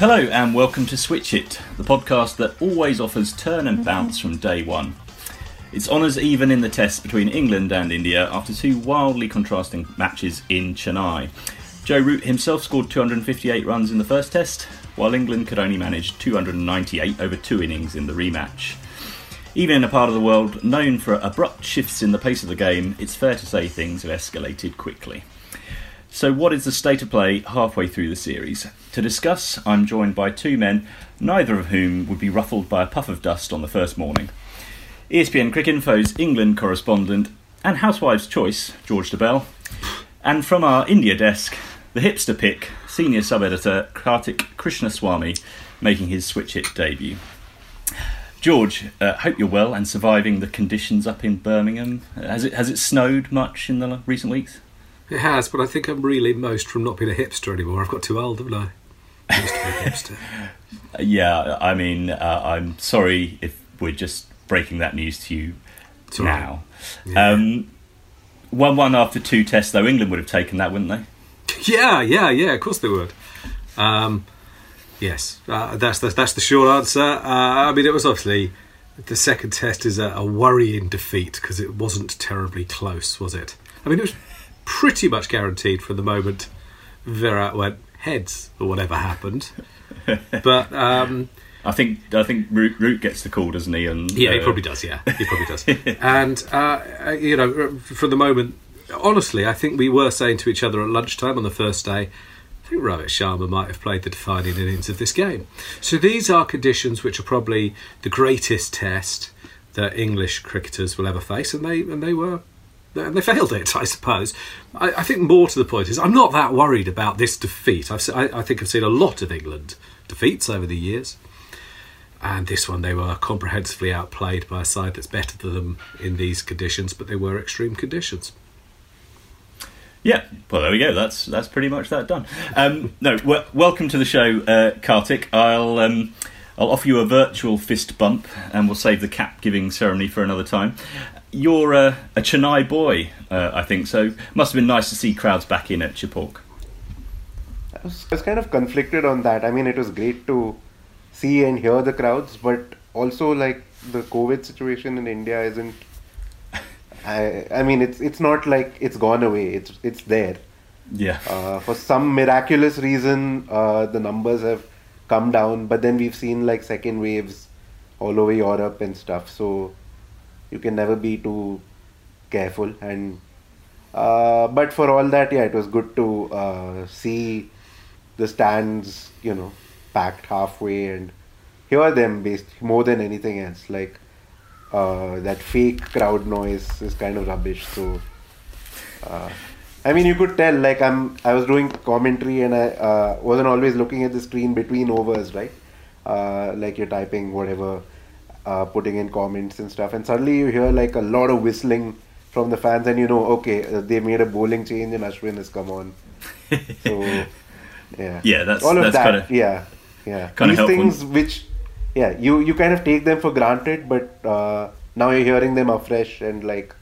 Hello and welcome to Switch It, the podcast that always offers turn and bounce from day one. It's honours even in the test between England and India after two wildly contrasting matches in Chennai. Joe Root himself scored 258 runs in the first test, while England could only manage 298 over two innings in the rematch. Even in a part of the world known for abrupt shifts in the pace of the game, it's fair to say things have escalated quickly. So, what is the state of play halfway through the series? To discuss, I'm joined by two men, neither of whom would be ruffled by a puff of dust on the first morning. ESPN Cricinfo's England correspondent and Housewife's Choice, George Dobell, and from our India desk, the hipster pick, senior sub editor Kartik Krishnaswamy, making his Switch It debut. George, uh, hope you're well and surviving the conditions up in Birmingham. Has it has it snowed much in the recent weeks? It has, but I think I'm really most from not being a hipster anymore. I've got too old, haven't I? Yeah, I mean, uh, I'm sorry if we're just breaking that news to you right. now. Yeah. Um, one one after two tests, though, England would have taken that, wouldn't they? Yeah, yeah, yeah. Of course they would. Um, yes, uh, that's the that's the short answer. Uh, I mean, it was obviously the second test is a, a worrying defeat because it wasn't terribly close, was it? I mean, it was pretty much guaranteed from the moment Virat went heads or whatever happened. But um, I think I think Root, Root gets the call, doesn't he? And Yeah, he uh, probably does. Yeah, he probably does. and uh, uh, you know, from the moment, honestly, I think we were saying to each other at lunchtime on the first day. I think Rohit Sharma might have played the defining innings of this game. So these are conditions which are probably the greatest test that English cricketers will ever face, and they and they were. And they failed it, I suppose. I, I think more to the point is, I'm not that worried about this defeat. I've, I, I think I've seen a lot of England defeats over the years and this one they were comprehensively outplayed by a side that's better than them in these conditions, but they were extreme conditions. Yeah, well, there we go. That's that's pretty much that done. Um, no, welcome to the show, uh, Kartik. I'll um, I'll offer you a virtual fist bump, and we'll save the cap giving ceremony for another time. You're uh, a Chennai boy, uh, I think. So must have been nice to see crowds back in at Chepauk. I was, I was kind of conflicted on that. I mean, it was great to see and hear the crowds, but also like the COVID situation in India isn't. I I mean, it's it's not like it's gone away. It's it's there. Yeah, Uh, for some miraculous reason, uh, the numbers have come down, but then we've seen like second waves all over Europe and stuff. So you can never be too careful. And uh, but for all that, yeah, it was good to uh, see the stands, you know, packed halfway and hear them based more than anything else. Like uh, that fake crowd noise is kind of rubbish. So. Uh, I mean, you could tell. Like I'm, I was doing commentary, and I uh, wasn't always looking at the screen between overs, right? Uh, like you're typing whatever, uh, putting in comments and stuff, and suddenly you hear like a lot of whistling from the fans, and you know, okay, uh, they made a bowling change, and Ashwin has come on. So, yeah, Yeah, that's- all of that's that. kinda- yeah, yeah. These helpful. things which, yeah, you you kind of take them for granted, but uh, now you're hearing them afresh, and like,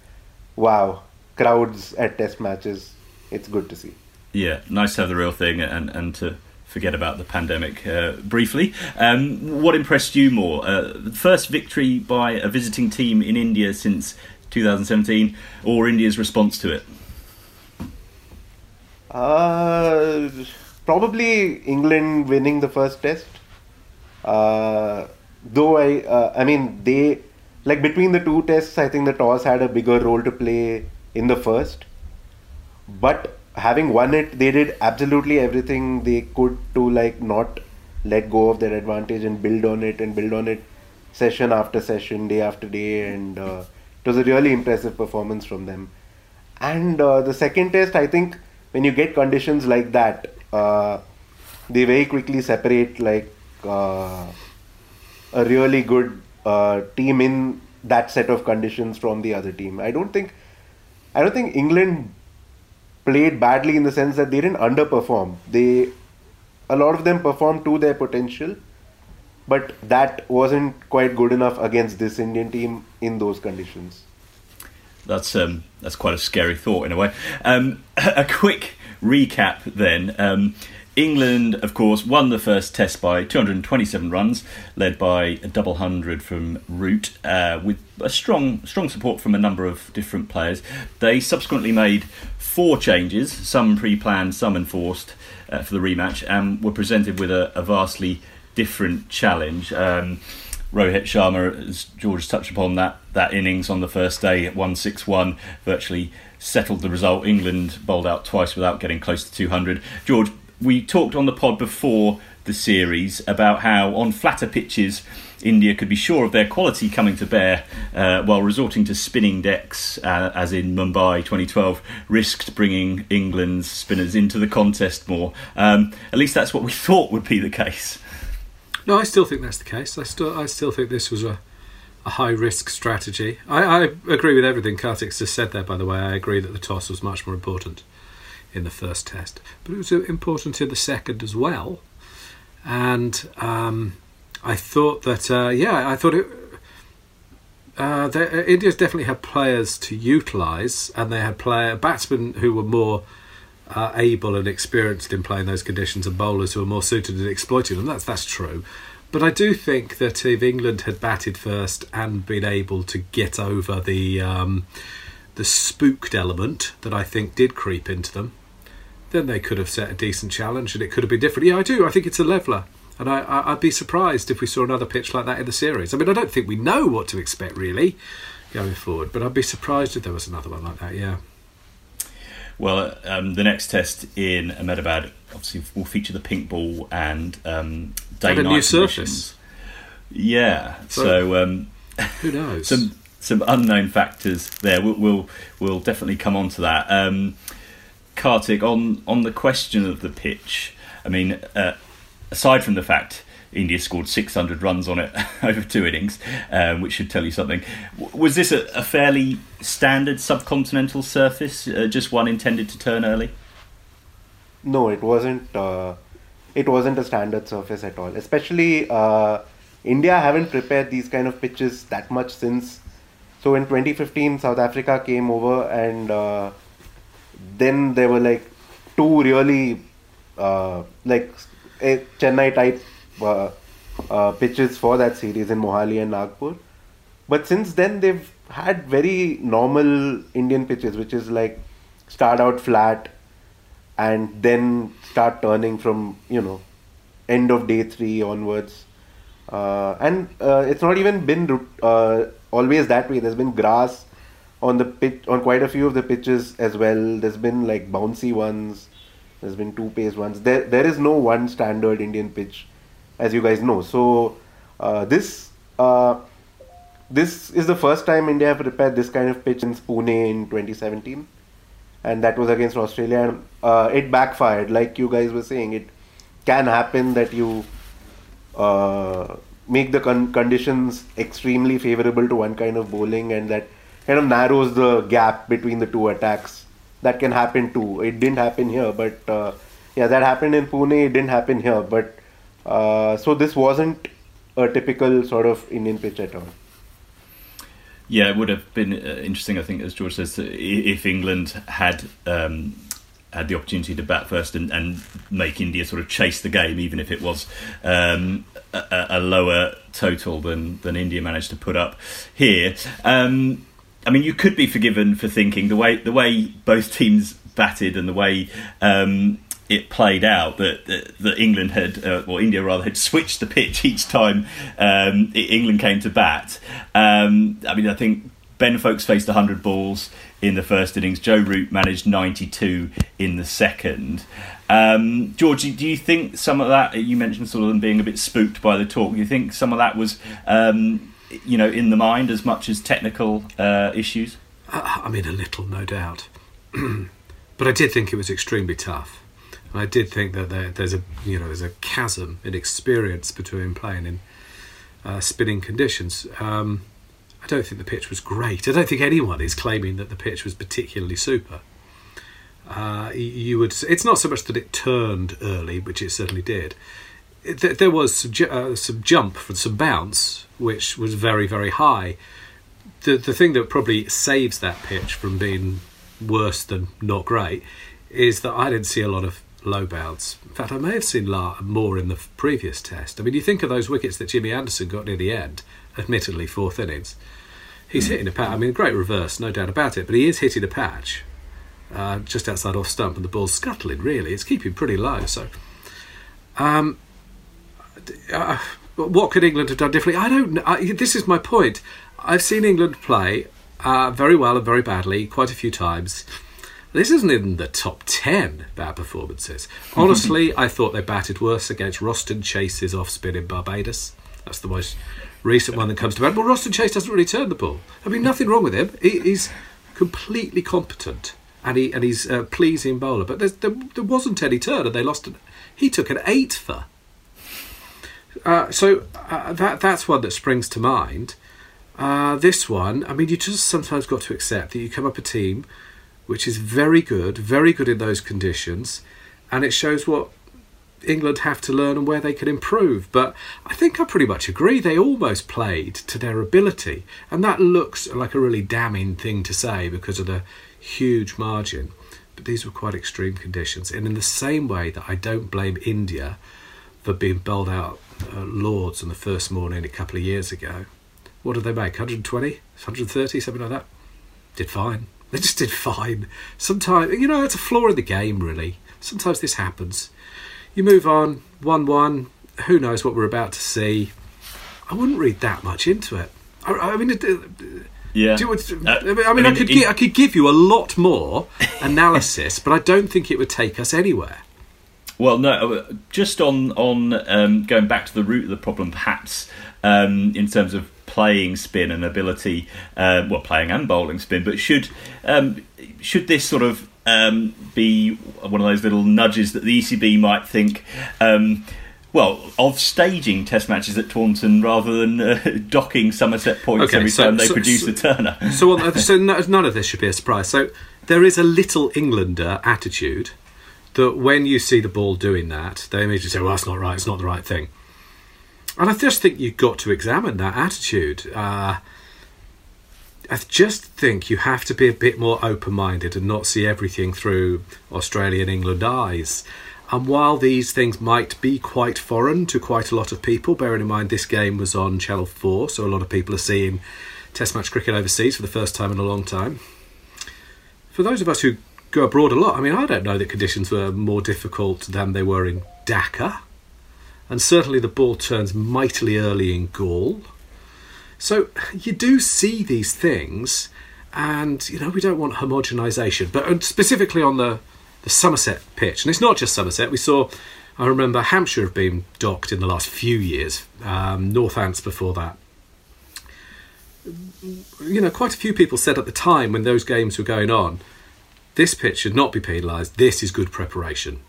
wow, crowds at test matches. It's good to see. yeah. Nice to have the real thing and and to forget about the pandemic uh, briefly. Um, what impressed you more? Uh, the first victory by a visiting team in India since 2017, or India's response to it? Uh, probably England winning the first test. Uh, though I, uh, I mean they like between the two tests, I think the toss had a bigger role to play in the first. But having won it, they did absolutely everything they could to like not let go of their advantage and build on it and build on it session after session, day after day, and uh, it was a really impressive performance from them. And uh, the second test, I think, when you get conditions like that, uh, they very quickly separate like uh, a really good uh, team in that set of conditions from the other team. I don't think, I don't think England played badly in the sense that they didn't underperform. They, a lot of them performed to their potential, but that wasn't quite good enough against this Indian team in those conditions. That's um, that's quite a scary thought in a way. Um, a quick recap then. Um, England, of course, won the first test by 227 runs, led by a double hundred from Root, uh, with a strong, strong support from a number of different players. They subsequently made four changes, some pre-planned, some enforced, uh, for the rematch, and were presented with a, a vastly different challenge. Um, Rohit Sharma, as George touched upon that that innings on the first day at one six one, virtually settled the result. England bowled out twice without getting close to 200. George, we talked on the pod before the series about how on flatter pitches India could be sure of their quality coming to bear uh, while resorting to spinning decks, uh, as in Mumbai 2012, risked bringing England's spinners into the contest more. Um, at least that's what we thought would be the case. No, I still think that's the case. I still, I still think this was a, a high risk strategy. I, I agree with everything Kartik's just said there. By the way, I agree that the toss was much more important in the first test, but it was important in the second as well. And um, I thought that, uh, yeah, I thought it. Uh, they, India's definitely had players to utilise, and they had player batsmen who were more uh, able and experienced in playing those conditions, and bowlers who were more suited at exploiting them. That's that's true. But I do think that if England had batted first and been able to get over the um, the spooked element that I think did creep into them, then they could have set a decent challenge and it could have been different. Yeah, I do. I think it's a leveler. And I, would be surprised if we saw another pitch like that in the series. I mean, I don't think we know what to expect really going forward, but I'd be surprised if there was another one like that, yeah. Well, um, the next test in Ahmedabad obviously will feature the pink ball and um, day and night new surface. Yeah, so, so um, who knows? some some unknown factors there. We'll we'll, we'll definitely come on to that. Um, Kartik, on on the question of the pitch, I mean, uh, aside from the fact India scored 600 runs on it over two innings, um, which should tell you something. Was this a, a fairly standard subcontinental surface, uh, just one intended to turn early? No, it wasn't. Uh, it wasn't a standard surface at all. Especially uh, India haven't prepared these kind of pitches that much since. So in 2015, South Africa came over, and uh, then there were like two really uh, like a Chennai type uh, uh, pitches for that series in Mohali and Nagpur. But since then, they've had very normal Indian pitches, which is like start out flat and then start turning from you know end of day three onwards. Uh, and uh, it's not even been uh, always that way. There's been grass on the pitch on quite a few of the pitches as well. There's been like bouncy ones. There's been two pace ones. There there is no one standard Indian pitch as you guys know. So uh, this uh, this is the first time India have prepared this kind of pitch in Pune in 2017, and that was against Australia. And uh, it backfired, like you guys were saying. It can happen that you uh, make the con- conditions extremely favorable to one kind of bowling, and that kind of narrows the gap between the two attacks. That can happen too. It didn't happen here, but uh, yeah, that happened in Pune. It didn't happen here, but uh, so this wasn't a typical sort of Indian pitch at all. Yeah, it would have been uh, interesting, I think, as George says, if England had um, had the opportunity to bat first and, and, make India sort of chase the game, even if it was um, a, a, lower total than, than India managed to put up here. Um, I mean, you could be forgiven for thinking the way the way both teams batted and the way um, it played out that that, England had, uh, or India rather, had switched the pitch each time um, England came to bat. Um, I mean, I think Ben Foakes faced 100 balls in the first innings. Joe Root managed 92 in the second. Um, George, do you think some of that, you mentioned sort of them being a bit spooked by the talk, do you think some of that was, um, you know, in the mind as much as technical uh, issues? I mean, a little, no doubt. but I did think it was extremely tough. And I did think that there, there's a you know there's a chasm in experience between playing in uh, spinning conditions. Um, I don't think the pitch was great. I don't think anyone is claiming that the pitch was particularly super. Uh, you would. It's not so much that it turned early, which it certainly did. It, there was some, uh, some jump for some bounce, which was very very high. The the thing that probably saves that pitch from being worse than not great is that I didn't see a lot of low bounds. In fact, I may have seen more in the previous test. I mean, you think of those wickets that Jimmy Anderson got near the end, admittedly fourth innings. He's hitting a patch. I mean, great reverse, no doubt about it, but he is hitting a patch uh, just outside off stump, and the ball's scuttling. Really, it's keeping pretty low. So, um, uh, what could England have done differently? I don't know. I, this is my point. I've seen England play uh, very well and very badly quite a few times. This isn't in the top 10 bad performances. Honestly, I thought they batted worse against Roston Chase's off spin in Barbados. That's the most recent one that comes to mind. But Roston Chase doesn't really turn the ball. I mean, nothing wrong with him. He, he's completely competent and he and he's a pleasing bowler. But there, there wasn't any turn, and they lost. An, he took an eight for. Uh, so uh, that that's one that springs to mind. Uh, this one, I mean, you just sometimes got to accept that you come up a team which is very good, very good in those conditions, and it shows what England have to learn and where they can improve. But I think I pretty much agree. They almost played to their ability, and that looks like a really damning thing to say because of the huge margin. But these were quite extreme conditions, and in the same way that I don't blame India for being bowled out uh, Lords on the first morning a couple of years ago. What did they make? 120, 130, something like that. Did fine. They just did fine. Sometimes, you know, it's a flaw in the game, really. Sometimes this happens. You move on, 1 1. Who knows what we're about to see? I wouldn't read that much into it. I, I mean, it, yeah. You, uh, I mean, I, mean, I could, I could give you a lot more analysis, but I don't think it would take us anywhere. Well, no, uh, just on on um, going back to the root of the problem, perhaps um, in terms of playing spin and ability, uh, well, playing and bowling spin. But should um, should this sort of um, be one of those little nudges that the ECB might think? Um, well, of staging test matches at Taunton rather than uh, docking Somerset points okay, every so, time they so, produce so, a turner. so, well, so none of this should be a surprise. So there is a little Englander attitude that when you see the ball doing that, they immediately say, "Well, that's not right. It's not the right thing." And I just think you've got to examine that attitude. Uh, I just think you have to be a bit more open minded and not see everything through Australian England eyes. And while these things might be quite foreign to quite a lot of people, bearing in mind this game was on Channel 4, so a lot of people are seeing Test match cricket overseas for the first time in a long time. For those of us who go abroad a lot, I mean, I don't know that conditions were more difficult than they were in Dhaka and certainly the ball turns mightily early in Galle. So you do see these things, and you know we don't want homogenisation, but specifically on the the Somerset pitch, and it's not just Somerset. We saw, I remember Hampshire have been docked in the last few years, um, Northants before that. You know, quite a few people said at the time when those games were going on, this pitch should not be penalised. This is good preparation.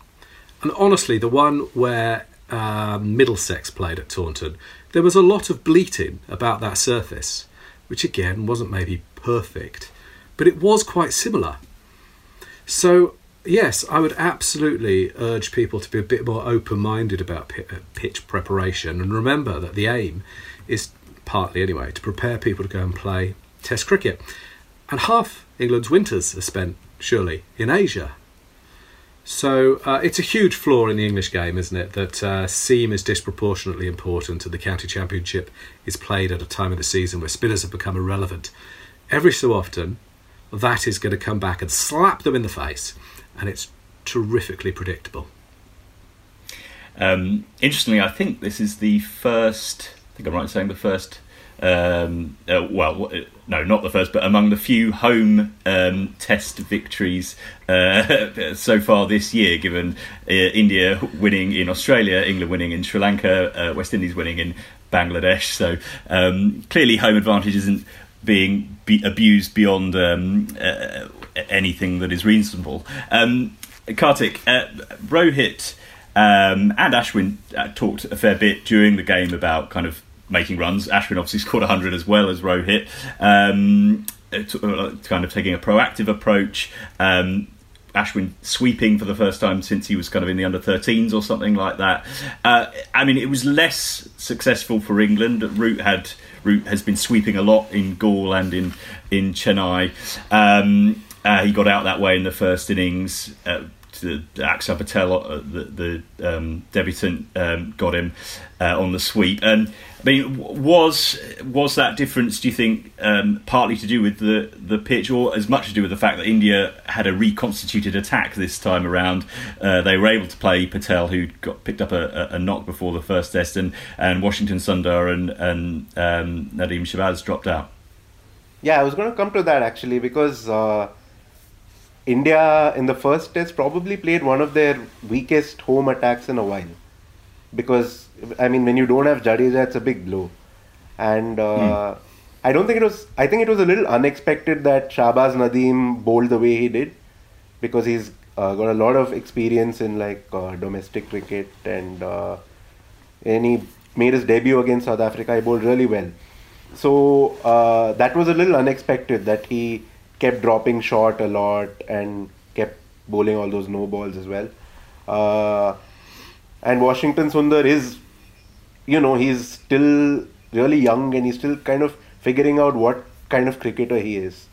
And honestly, the one where um, Middlesex played at Taunton, there was a lot of bleating about that surface, which again wasn't maybe perfect, but it was quite similar. So, yes, I would absolutely urge people to be a bit more open minded about uh, pitch preparation and remember that the aim is partly anyway to prepare people to go and play Test cricket. And half England's winters are spent, surely, in Asia so uh, it's a huge flaw in the English game, isn't it? That uh, seam is disproportionately important, and the county championship is played at a time of the season where spinners have become irrelevant. Every so often, that is going to come back and slap them in the face, and it's terrifically predictable. Um, interestingly, I think this is the first. I think I'm right in saying the first um, uh, well, no, not the first, but among the few home um, test victories uh, so far this year, given uh, India winning in Australia, England winning in Sri Lanka, uh, West Indies winning in Bangladesh. So um, clearly, home advantage isn't being be abused beyond um, uh, anything that is reasonable. Um, Kartik, uh, Rohit. Um, and Ashwin talked a fair bit during the game about kind of making runs. Ashwin obviously scored 100 as well as Rohit. Um, uh, kind of taking a proactive approach. Um, Ashwin sweeping for the first time since he was kind of in the under 13s or something like that. Uh, I mean, it was less successful for England. Root had Root has been sweeping a lot in Galle and in in Chennai. Um, uh, he got out that way in the first innings. Uh, the, the Patel, uh, the, the um, debutant, um, got him uh, on the sweep. And I mean, was was that difference? Do you think um, partly to do with the the pitch, or as much to do with the fact that India had a reconstituted attack this time around? Uh, they were able to play Patel, who got picked up a, a, knock before the first test, and, and Washington Sundar and and um, Nadeem Shahbaz dropped out. Yeah, I was going to come to that actually because uh, India in the first test probably played one of their weakest home attacks in a while. Because I mean, when you don't have Jadeja, it's a big blow, and uh, hmm. I don't think it was. I think it was a little unexpected that Shahbaz Nadeem bowled the way he did, because he's uh, got a lot of experience in like uh, domestic cricket, and uh, and he made his debut against South Africa. He bowled really well. So uh, that was a little unexpected that he kept dropping short a lot and kept bowling all those no balls as well. Uh, and Washington Sundar is, you know, he's still really young and he's still kind of figuring out what kind of cricketer he is.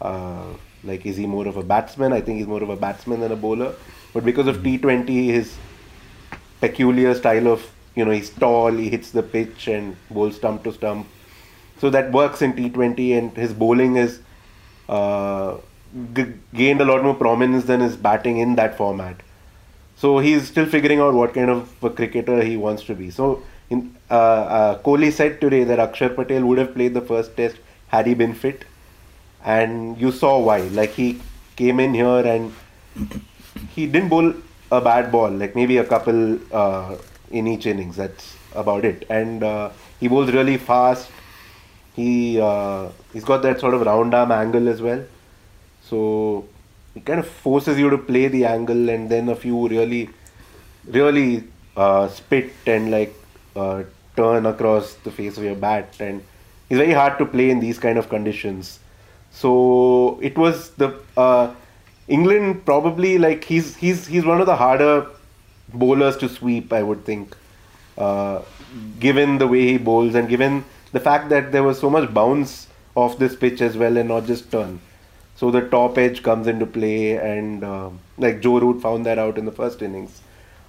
Uh, like, is he more of a batsman? I think he's more of a batsman than a bowler. But because of T20, his peculiar style of, you know, he's tall, he hits the pitch and bowls stump to stump so that works in T20, and his bowling is uh, g- gained a lot more prominence than his batting in that format. So he's still figuring out what kind of a cricketer he wants to be. So in, uh, uh, Kohli said today that Akshar Patel would have played the first test had he been fit, and you saw why. Like he came in here and he didn't bowl a bad ball, like maybe a couple uh, in each innings. That's about it. And uh, he bowls really fast he uh, he's got that sort of round arm angle as well. So it kind of forces you to play the angle and then a few really, really uh, spit and like uh, turn across the face of your bat. And it's very hard to play in these kind of conditions. So it was the uh, England probably like he's he's he's one of the harder bowlers to sweep. I would think, uh, given the way he bowls and given the fact that there was so much bounce off this pitch as well and not just turn. So the top edge comes into play, and uh, like Joe Root found that out in the first innings.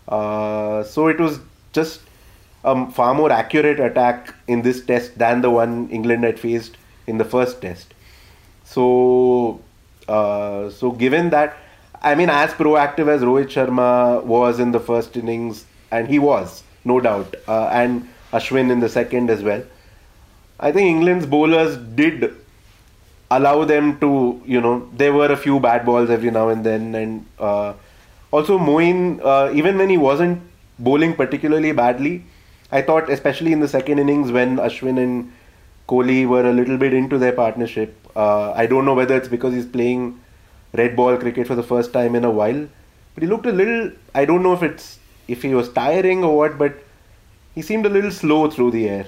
Uh, so it was just a far more accurate attack in this test than the one England had faced in the first test. So, uh, so given that, I mean, as proactive as Rohit Sharma was in the first innings, and he was, no doubt, uh, and Ashwin in the second as well. I think England's bowlers did allow them to, you know, there were a few bad balls every now and then, and uh, also Moeen, uh, even when he wasn't bowling particularly badly, I thought, especially in the second innings when Ashwin and Kohli were a little bit into their partnership. Uh, I don't know whether it's because he's playing red ball cricket for the first time in a while, but he looked a little. I don't know if it's if he was tiring or what, but he seemed a little slow through the air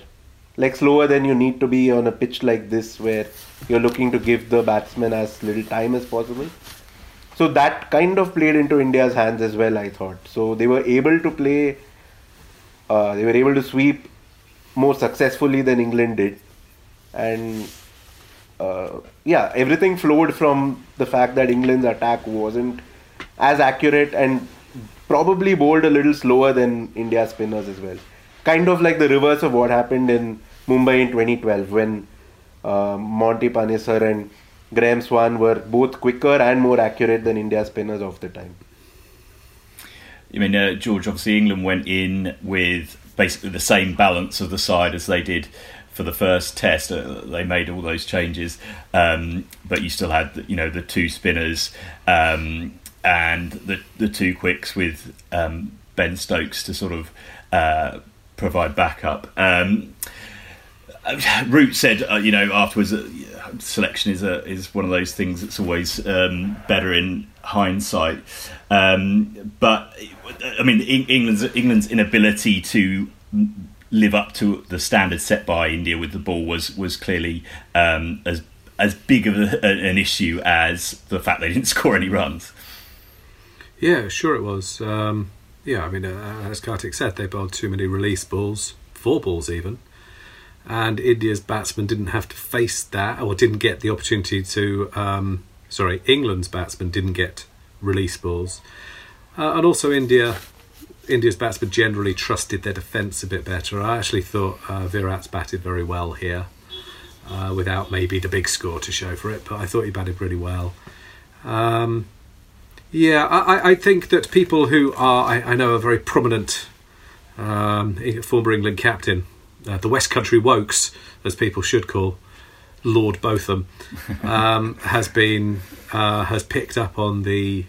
like slower than you need to be on a pitch like this where you're looking to give the batsman as little time as possible. So that kind of played into India's hands as well, I thought. So they were able to play, uh, they were able to sweep more successfully than England did. And uh, yeah, everything flowed from the fact that England's attack wasn't as accurate and probably bowled a little slower than India's spinners as well kind of like the reverse of what happened in Mumbai in 2012 when uh, Monty Panesar and Graeme Swann were both quicker and more accurate than India spinners of the time. I mean, uh, George, obviously England went in with basically the same balance of the side as they did for the first test. Uh, they made all those changes, um, but you still had, you know, the two spinners um, and the the two quicks with um, Ben Stokes to sort of uh, provide backup. Um, Root said, uh, you know, afterwards, uh, selection is a is one of those things that's always um, better in hindsight. Um, but I mean, England's England's inability to live up to the standard set by India with the ball was was clearly um, as as big of a, an issue as the fact they didn't score any runs. Yeah, sure it was. Um, yeah, I mean, uh, as Kartik said, they bowled too many release balls, four balls even, and India's batsmen didn't have to face that, or didn't get the opportunity to. Um, sorry, England's batsmen didn't get release balls, uh, and also India. India's batsmen generally trusted their defence a bit better. I actually thought uh, Virat's batted very well here, uh, without maybe the big score to show for it. But I thought he batted pretty well. Um, yeah, I, I think that people who are, I, I know, a very prominent um, former England captain, uh, the West Country Wokes, as people should call Lord Botham, um, has been uh, has picked up on the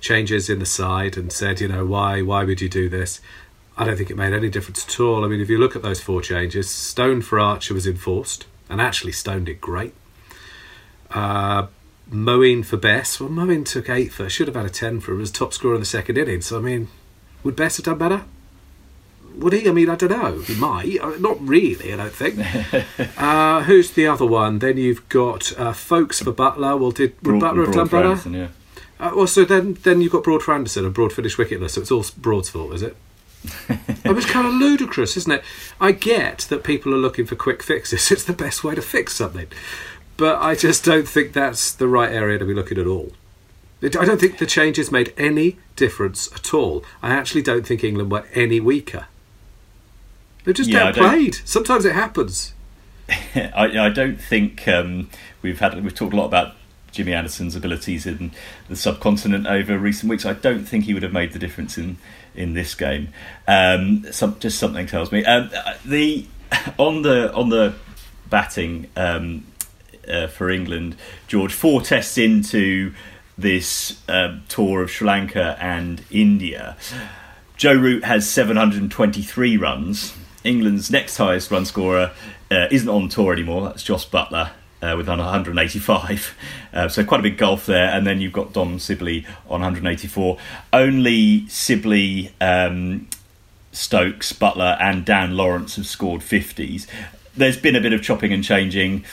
changes in the side and said, you know, why why would you do this? I don't think it made any difference at all. I mean, if you look at those four changes, Stone for Archer was enforced, and actually Stone did great. Uh, Moeen for Bess. Well, Moeen took eight for. Should have had a ten for. Him as top scorer in the second innings. So I mean, would Bess have done better? Would he? I mean, I don't know. He might. Not really. I don't think. uh, who's the other one? Then you've got uh, Foakes for Buttler. Well, did would Broad- Buttler have done better? Anderson, yeah. Uh, well, so then then you've got Broad for Anderson and Broad finished wicketless. So it's all Broad's fault, is it? I mean, it's kind of ludicrous, isn't it? I get that people are looking for quick fixes. It's the best way to fix something. But I just don't think that's the right area to be looking at all. I don't think the changes made any difference at all. I actually don't think England were any weaker. They just Yeah, outplayed. Sometimes it happens. I, I don't think um, we've had we've talked a lot about Jimmy Anderson's abilities in the subcontinent over recent weeks. I don't think he would have made the difference in in this game. Um, some, just something tells me um, the on the on the batting um, uh, for England, George. Four tests into this um, tour of Sri Lanka and India. Joe Root has 723 runs. England's next highest run scorer uh, isn't on tour anymore. That's Jos Buttler uh, with 185. Uh, so quite a big gulf there. And then you've got Dom Sibley on 184. Only Sibley, um, Stokes, Butler, and Dan Lawrence have scored 50s. There's been a bit of chopping and changing.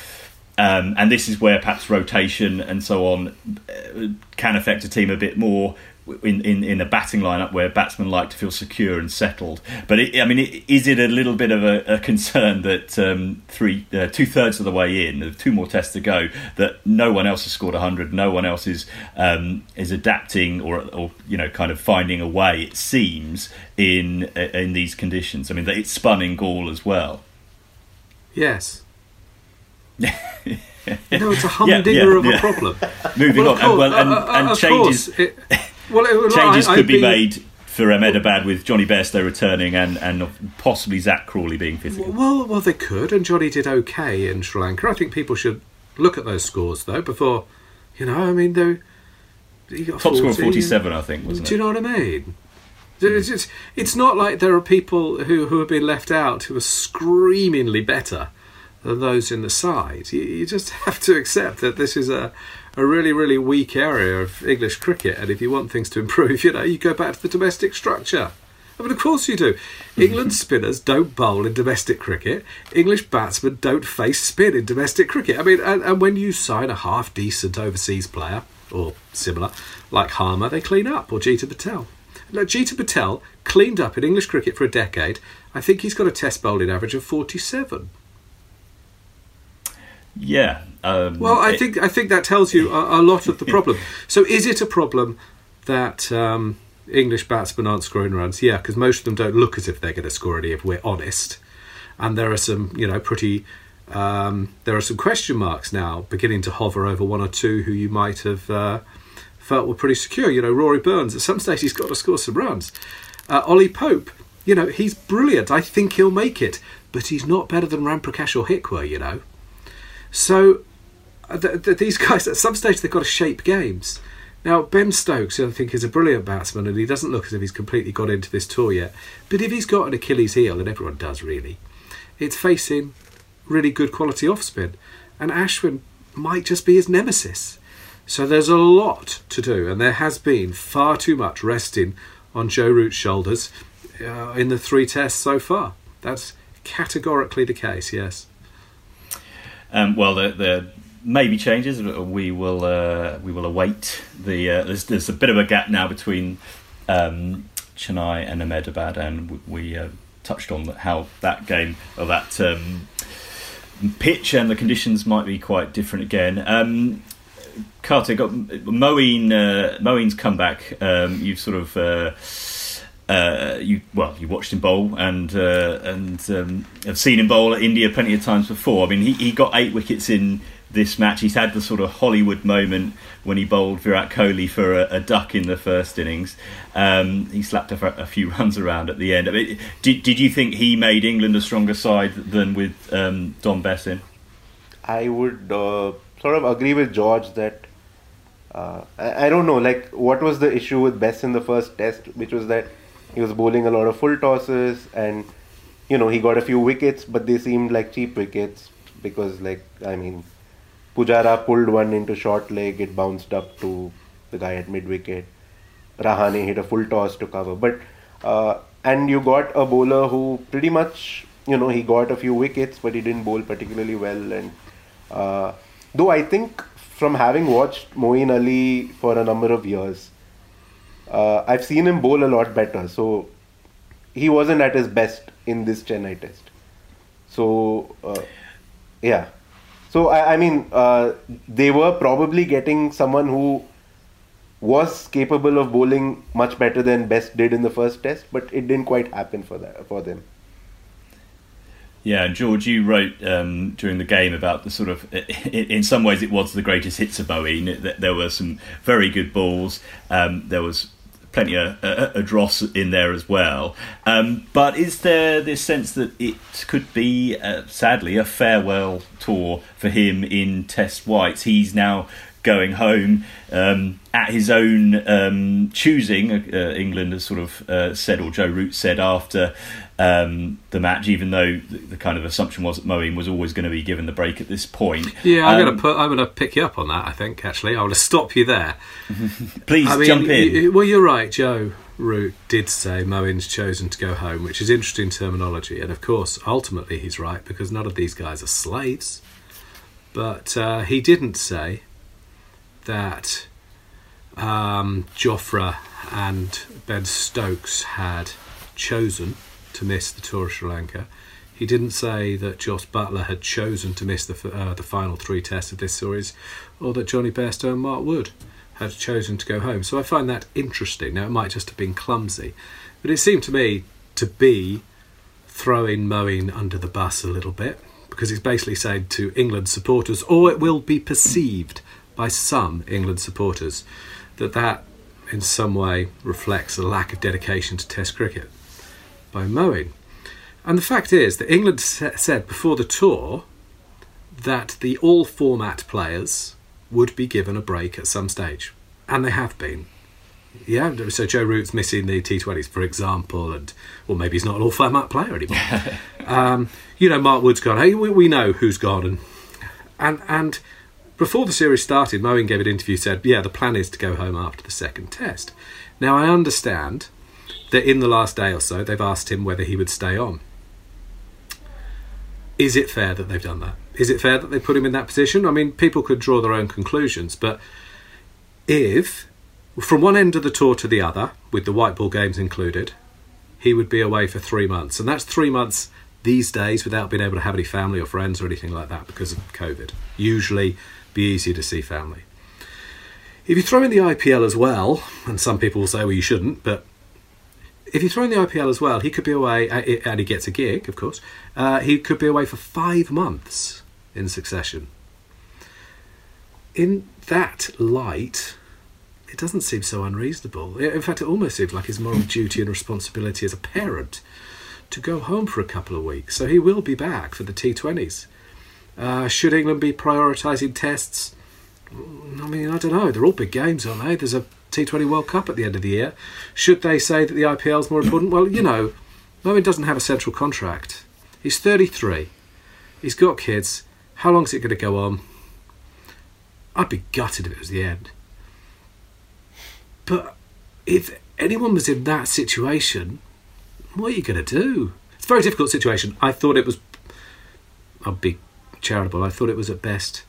Um, and this is where perhaps rotation and so on uh, can affect a team a bit more in, in, in a batting lineup where batsmen like to feel secure and settled. But it, I mean, it, is it a little bit of a, a concern that um, three uh, two thirds of the way in, two more tests to go, that no one else has scored hundred, no one else is um, is adapting or or you know kind of finding a way. It seems in in these conditions. I mean, it's spun in Galle as well. Yes. You know, it's a humdinger yeah, of a problem. Moving Well, of on, and, course, well, and, uh, uh, and changes it- well, it- well, changes I- could I'd be made for Ahmedabad with Jonny Bairstow returning and, and possibly Zak Crawley being again. Well, well, they could, and Jonny did okay in Sri Lanka. I think people should look at those scores though before, you know. I mean, they Top score 40. 47, I think, wasn't Do you know what I mean? It's, it's, it's not like there are people who, who have been left out who are screamingly better than those in the side. You, you just have to accept that this is a, a really, really weak area of English cricket, and if you want things to improve, you know, you go back to the domestic structure. I mean, of course you do. England spinners don't bowl in domestic cricket. English batsmen don't face spin in domestic cricket. I mean, and, and when you sign a half decent overseas player or similar, like Harmer, they clean up, or Jeetan Patel. Now, Jeetan Patel cleaned up in English cricket for a decade. I think he's got a test bowling average of 47. Yeah. Um, Well, I it- think I think that tells you a, a lot of the problem. So, is it a problem that um, English batsmen aren't scoring runs? Yeah, because most of them don't look as if they're going to score any. If we're honest, and there are some, you know, pretty. Um, there are some question marks now beginning to hover over one or two who you might have uh, felt were pretty secure. You know, Rory Burns. At some stage, he's got to score some runs. Uh, Ollie Pope. You know, he's brilliant. I think he'll make it, but he's not better than Ramprakash or Hick were. You know. So uh, th- th- these guys at some stage they've got to shape games. Now Ben Stokes, I think, is a brilliant batsman, and he doesn't look as if he's completely got into this tour yet. But if he's got an Achilles heel, and everyone does really, it's facing really good quality off spin, and Ashwin might just be his nemesis. So there's a lot to do, and there has been far too much resting on Joe Root's shoulders uh, in the three tests so far. That's categorically the case. Yes. Um, well, there, there may be changes. We will uh, we will await the. Uh, there's, there's a bit of a gap now between um, Chennai and Ahmedabad, and we, uh, touched on how that game or that um, pitch and the conditions might be quite different again. Um, Carter got Moeen. Uh, Moeen's comeback. Um, you've sort of. Uh, you well, you watched him bowl and uh, and um, have seen him bowl at India plenty of times before. I mean, he, he got eight wickets in this match. He's had the sort of Hollywood moment when he bowled Virat Kohli for a, a duck in the first innings. Um, he slapped a, a, few runs around at the end. I mean, did, did you think he made England a stronger side than with um, Dom Bess? I would uh, sort of agree with George that uh, I, I, don't know, like what was the issue with Bess in the first test, which was that he was bowling a lot of full tosses and you know he got a few wickets, but they seemed like cheap wickets because like I mean Pujara pulled one into short leg, it bounced up to the guy at mid wicket. Rahane hit a full toss to cover, but uh, and you got a bowler who pretty much you know he got a few wickets, but he didn't bowl particularly well. And uh, though I think from having watched Moeen Ali for a number of years, uh, I've seen him bowl a lot better. So he wasn't at his best in this Chennai test. So uh, yeah. So I, I mean, uh, they were probably getting someone who was capable of bowling much better than Bess did in the first test, but it didn't quite happen for that for them. Yeah, George, you wrote um, during the game about the sort of, in some ways, it was the greatest hits of Moeen. There were some very good balls. Um, there was plenty of a, dross in there as well. Um, but is there this sense that it could be, uh, sadly, a farewell tour for him in Test Whites? He's now going home um, at his own um, choosing. Uh, England has sort of uh, said, or Joe Root said after um, the match, even though the, the, kind of assumption was that Moeen was always going to be given the break at this point. Yeah, I'm going to um, put. I'm going to pick you up on that. I think actually, I want to stop you there. Please I mean, jump in. well, you're right. Joe Root did say Moeen's chosen to go home, which is interesting terminology, and of course, ultimately he's right because none of these guys are slaves. But uh, he didn't say that um, Jofra and Ben Stokes had chosen to miss the tour of Sri Lanka. He didn't say that Jos Buttler had chosen to miss the uh, the final three tests of this series, or that Jonny Bairstow and Mark Wood had chosen to go home. So I find that interesting. Now it might just have been clumsy, but it seemed to me to be throwing Moeen under the bus a little bit because he's basically saying to England supporters, or it will be perceived by some England supporters that that in some way reflects a lack of dedication to Test cricket by Moeen. And the fact is that England said before the tour that the all format players would be given a break at some stage. And they have been. Yeah, so Joe Root's missing the T20s, for example, and well, maybe he's not an all format player anymore. um, you know, Mark Wood's gone. Hey, we, we know who's gone, and and and before the series started, Moeen gave an interview. Said, "Yeah, the plan is to go home after the second test." Now I understand that in the last day or so they've asked him whether he would stay on. Is it fair that they've done that? Is it fair that they put him in that position? I mean, people could draw their own conclusions, but if from one end of the tour to the other, with the white ball games included, he would be away for three months, and that's three months these days without being able to have any family or friends or anything like that because of COVID. Usually, be easier to see family. If you throw in the IPL as well, and some people will say, well, you shouldn't, but if you throw in the IPL as well, he could be away, uh, and he gets a gig, of course. Uh, he could be away for five months in succession. In that light, it doesn't seem so unreasonable. In fact, it almost seems like his moral duty and responsibility as a parent to go home for a couple of weeks. So he will be back for the T20s. Uh, should England be prioritising tests? I mean, I don't know. They're all big games, aren't they? There's a T20 World Cup at the end of the year. Should they say that the IPL is more important? Well, you know, Moeen doesn't have a central contract. He's 33. He's got kids. How long is it going to go on? I'd be gutted if it was the end. But if anyone was in that situation, what are you going to do? It's a very difficult situation. I thought it was. I'll be charitable. I thought it was at best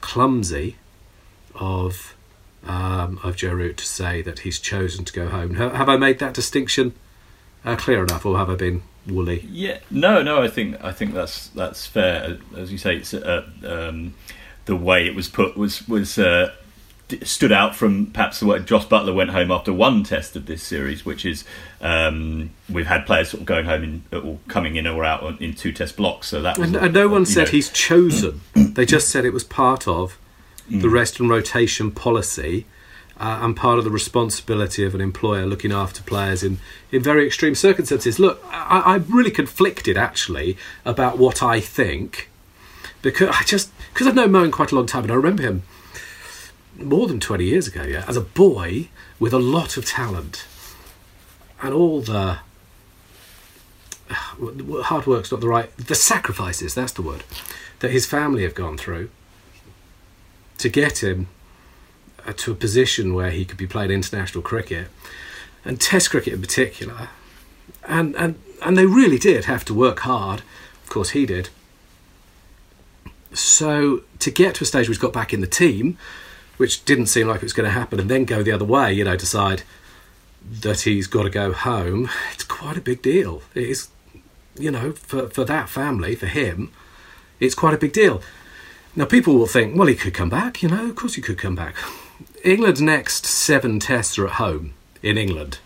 clumsy of um, of Joe Root to say that he's chosen to go home. Have I made that distinction uh, clear enough, or have I been woolly? Yeah, no, no. I think I think that's that's fair. As you say, it's uh, um, the way it was put was was uh, stood out from perhaps the way Josh Buttler went home after one test of this series, which is um, we've had players sort of going home in, or coming in or out on, in two test blocks. So that was And, a- and no one said know, he's chosen. they just said it was part of the Mm. rest and rotation policy uh, and part of the responsibility of an employer looking after players in, in very extreme circumstances. Look, I, I'm really conflicted actually about what I think because I just because I've known Moeen quite a long time and I remember him more than 20 years ago, yeah, as a boy with a lot of talent. And all the hard work's not the right the sacrifices that's the word that his family have gone through to get him uh, to a position where he could be playing international cricket and test cricket in particular. And and and they really did have to work hard. Of course he did. So to get to a stage where he's got back in the team which didn't seem like it was going to happen and then go the other way you know decide that he's got to go home it's quite a big deal it is you know, for, for that family, for him, it's quite a big deal. Now, people will think, well, he could come back, you know, of course he could come back. England's next seven tests are at home in England.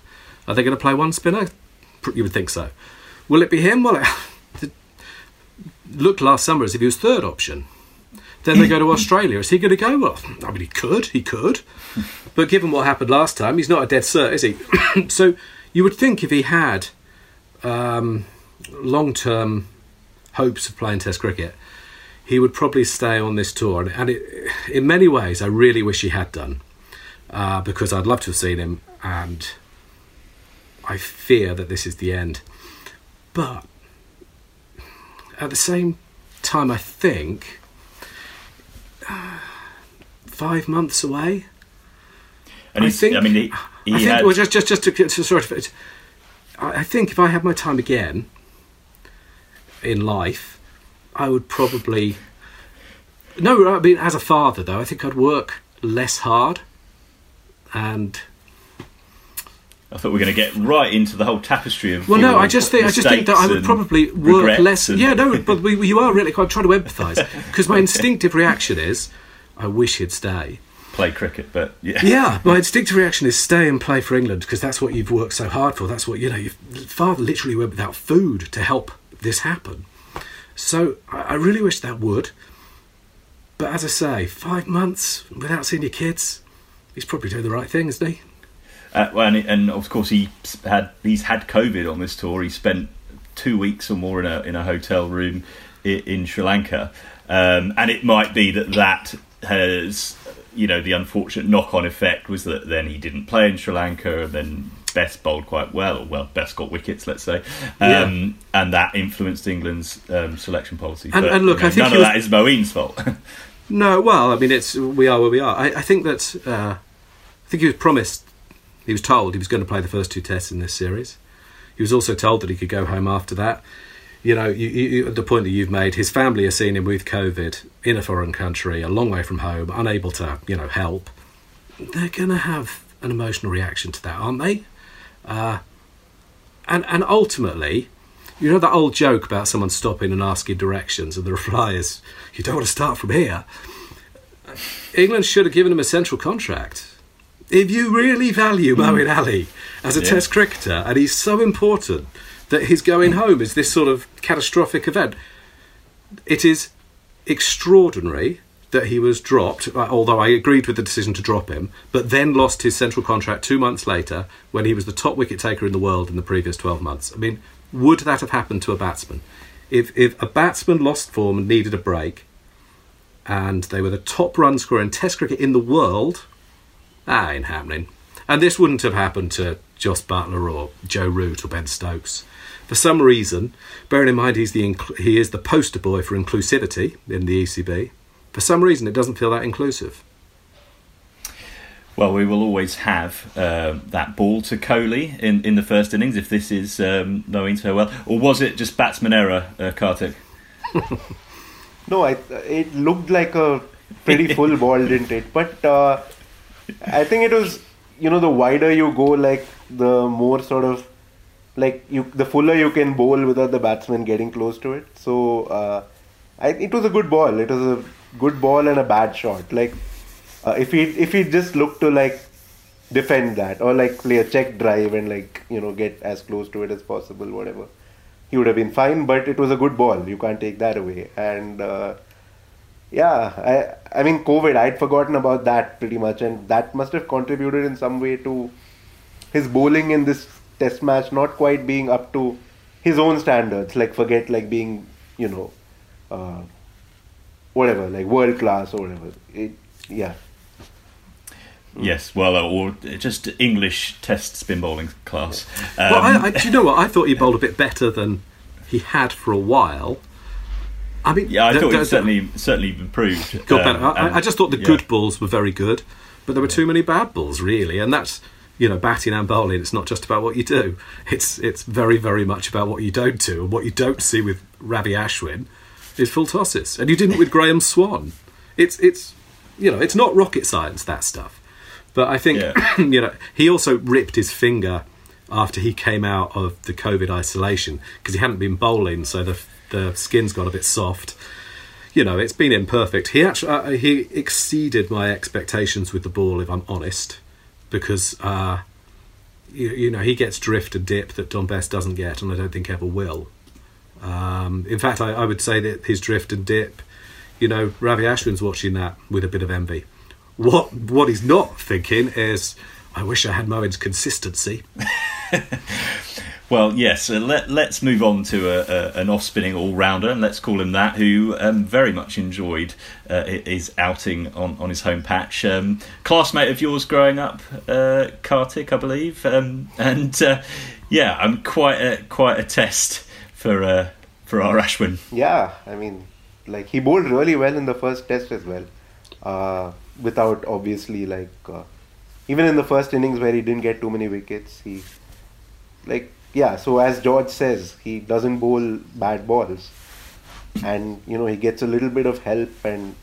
Are they going to play one spinner? You would think so. Will it be him? Well, it looked last summer as if he was third option. Then they go to Australia. Is he going to go? Well, I mean, he could, he could. But given what happened last time, he's not a dead cert, is he? so you would think if he had um, long term hopes of playing Test cricket, he would probably stay on this tour. And, it, in many ways, I really wish he had done uh, because I'd love to have seen him, and I fear that this is the end. But at the same time, I think five months away. And I think- I mean, he, he I think had, well, just just just to, to sort of, I I think if I had my time again in life, I would probably no. I mean, as a father, though, I think I'd work less hard, and I thought we were going to get right into the whole tapestry of. well, no, I just think I just think that I would probably work less. and- Yeah, no, but we, you are really. I'm trying to empathise because my instinctive reaction is, I wish he'd stay. play cricket, but yeah, Yeah, my instinctive reaction is stay and play for England because that's what you've worked so hard for. That's what you know. Your father literally went without food to help this happen. So I, really wish that would. But as I say, five months without seeing your kids, he's probably doing the right thing, isn't he? Uh, well, and, and of course he had he's had COVID on this tour. He spent two weeks or more in a in a hotel room in, in Sri Lanka, um, and it might be that that has you know the unfortunate knock on effect was that then he didn't play in Sri Lanka, and then Bess bowled quite well, or well, Bess got wickets, let's say, um, and that influenced England's um, selection policy. And- But, and look, you know, I think none of was- that is Moeen's fault. No, well, I mean, it's we are where we are. I, I think that uh, I think he was promised, he was told he was going to play the first two tests in this series. He was also told that he could go home after that. You know, you, you, the point that you've made, his family are seeing him with COVID in a foreign country, a long way from home, unable to, you know, help. They're going to have an emotional reaction to that, aren't they? Uh, and and ultimately, you know that old joke about someone stopping and asking directions, and the reply is, "You don't want to start from here." England should have given him a central contract. If you really value Moeen Ali as a Yeah. Test cricketer, and he's so important that his going home is this sort of catastrophic event, it is extraordinary that he was dropped, uh, although I agreed with the decision to drop him, but then lost his central contract two months later when he was the top wicket taker in the world in the previous 12 months. I mean, would that have happened to a batsman? If, if a batsman lost form and needed a break, and they were the top run scorer in Test cricket in the world, that ain't happening. And this wouldn't have happened to Jos Buttler or Joe Root or Ben Stokes. For some reason, bearing in mind he's the incl- he is the poster boy for inclusivity in the ECB. For some reason, it doesn't feel that inclusive. Well, we will always have uh, that ball to Kohli in, in the first innings if this is um, Moeen's farewell. Or was it just batsman error, uh, Kartik? No, I, it looked like a pretty full ball, didn't it? But uh, I think it was, you know, the wider you go, like the more sort of, like you, the fuller you can bowl without the batsman getting close to it. So uh, I, it was a good ball. It was a good ball and a bad shot. Like uh, if he if he just looked to like defend that or like play a check drive and like you know get as close to it as possible, whatever, he would have been fine. But it was a good ball. You can't take that away. And uh, yeah, I I mean COVID. I'd forgotten about that pretty much, and that must have contributed in some way to his bowling in this test match not quite being up to his own standards. Like forget like being you know. Uh, whatever, like world class or whatever. It, yeah. Yes, well, or just English Test spin bowling class. Um, well, I, I, do you know what? I thought he bowled a bit better than he had for a while. I mean, yeah, I thought he certainly certainly improved. Got better. Um, I, I, just thought the yeah. good balls were very good, but there were too many bad balls, really, and that's you know batting and bowling. It's not just about what you do. It's it's very very much about what you don't do, and what you don't see with Ravi Ashwin is full tosses, and you didn't with Graeme Swann. It's it's you know it's not rocket science that stuff. But I think yeah. you know he also ripped his finger after he came out of the COVID isolation because he hadn't been bowling, so the the skin's got a bit soft. You know, it's been imperfect. He actually uh, he exceeded my expectations with the ball, if I'm honest, because uh, you, you, know he gets drift and dip that Dom Bess doesn't get, and I don't think ever will. Um, in fact, I, I would say that his drift and dip, you know, Ravi Ashwin's watching that with a bit of envy. What what he's not thinking is, I wish I had Moeen's consistency. well, yes. Uh, let let's move on to a, a, an off-spinning all-rounder, and let's call him that, who um, very much enjoyed uh, his outing on, on his home patch. Um, classmate of yours growing up, uh, Kartik, I believe, um, and uh, yeah, I'm quite a quite a test for uh, for our Ashwin. Yeah, I mean, like he bowled really well in the first test as well. Uh, without obviously like even in the first innings where he didn't get too many wickets, he like yeah. So as George says, he doesn't bowl bad balls, and you know he gets a little bit of help. And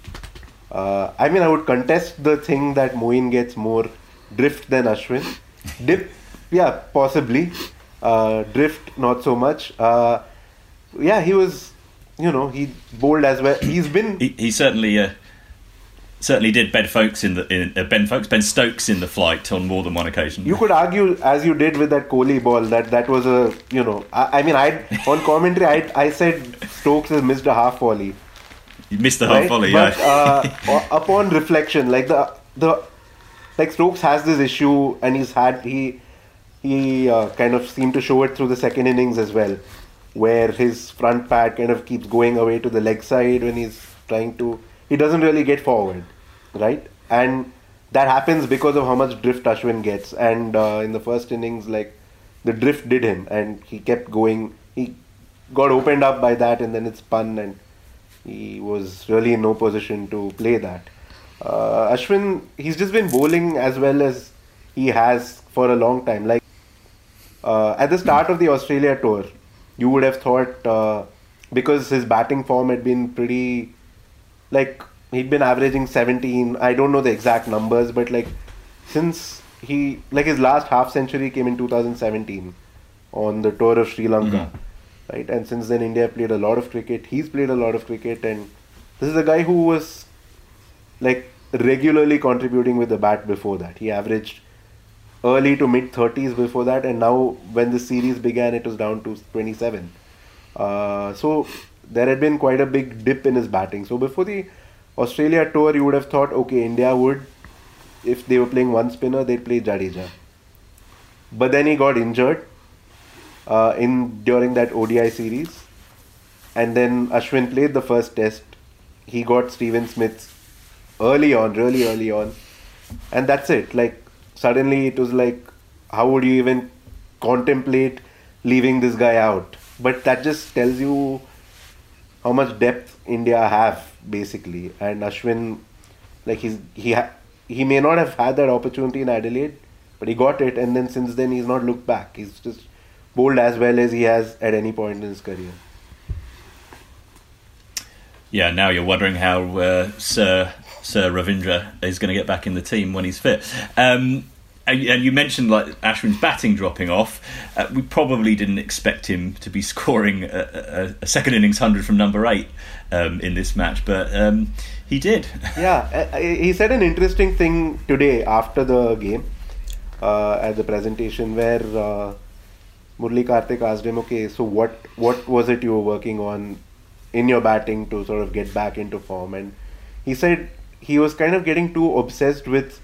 uh, I mean, I would contest the thing that Moeen gets more drift than Ashwin. Dip, yeah, possibly. Uh, drift, not so much. Uh, yeah, he was, you know, he bowled as well. He's been. He, he certainly uh, certainly did Ben Foakes in the in, uh, Ben Foakes Ben Stokes in the flight on more than one occasion. You could argue, as you did with that Kohli ball, that that was a you know I, I mean I on commentary I I said Stokes has missed a half volley. You missed a half right? volley, but, yeah. uh, upon reflection, like the the like Stokes has this issue, and he's had he he uh, kind of seemed to show it through the second innings as well, where his front pad kind of keeps going away to the leg side when he's trying to he doesn't really get forward, right? And that happens because of how much drift Ashwin gets. And uh, in the first innings, like the drift did him, and he kept going. He got opened up by that, and then it spun, and he was really in no position to play that. Uh, Ashwin, he's just been bowling as well as he has for a long time. Like uh, at the start of the Australia tour, you would have thought uh, because his batting form had been pretty like he'd been averaging 17 i don't know the exact numbers but like since he like his last half century came in 2017 on the tour of sri lanka mm-hmm. right? And since then india played a lot of cricket. He's played a lot of cricket. And this is a guy who was like regularly contributing with the bat before that. He averaged early to mid 30s before that. And now when the series began it was down to 27 uh, so there had been quite a big dip in his batting. So before the Australia tour, you would have thought, okay, India would, if they were playing one spinner, they'd play Jadeja. But then he got injured uh, in during that ODI series, and then Ashwin played the first test. He got Steven Smith early on, really early on, and that's it. Like suddenly it was like, how would you even contemplate leaving this guy out? But that just tells you how much depth India have basically. And Ashwin, like he's he ha- he may not have had that opportunity in Adelaide, but he got it, and then since then he's not looked back. He's just bowled as well as he has at any point in his career. Yeah, now you're wondering how uh, Sir Sir Ravindra is going to get back in the team when he's fit. Um, and, you mentioned like Ashwin's batting dropping off. Uh, we probably didn't expect him to be scoring a, a, a second innings hundred from number eight um, in this match, but um, he did. yeah, uh, he said an interesting thing today after the game uh, at the presentation where uh, Murali Kartik asked him, "Okay, so what what was it you were working on in your batting to sort of get back into form?" And he said he was kind of getting too obsessed with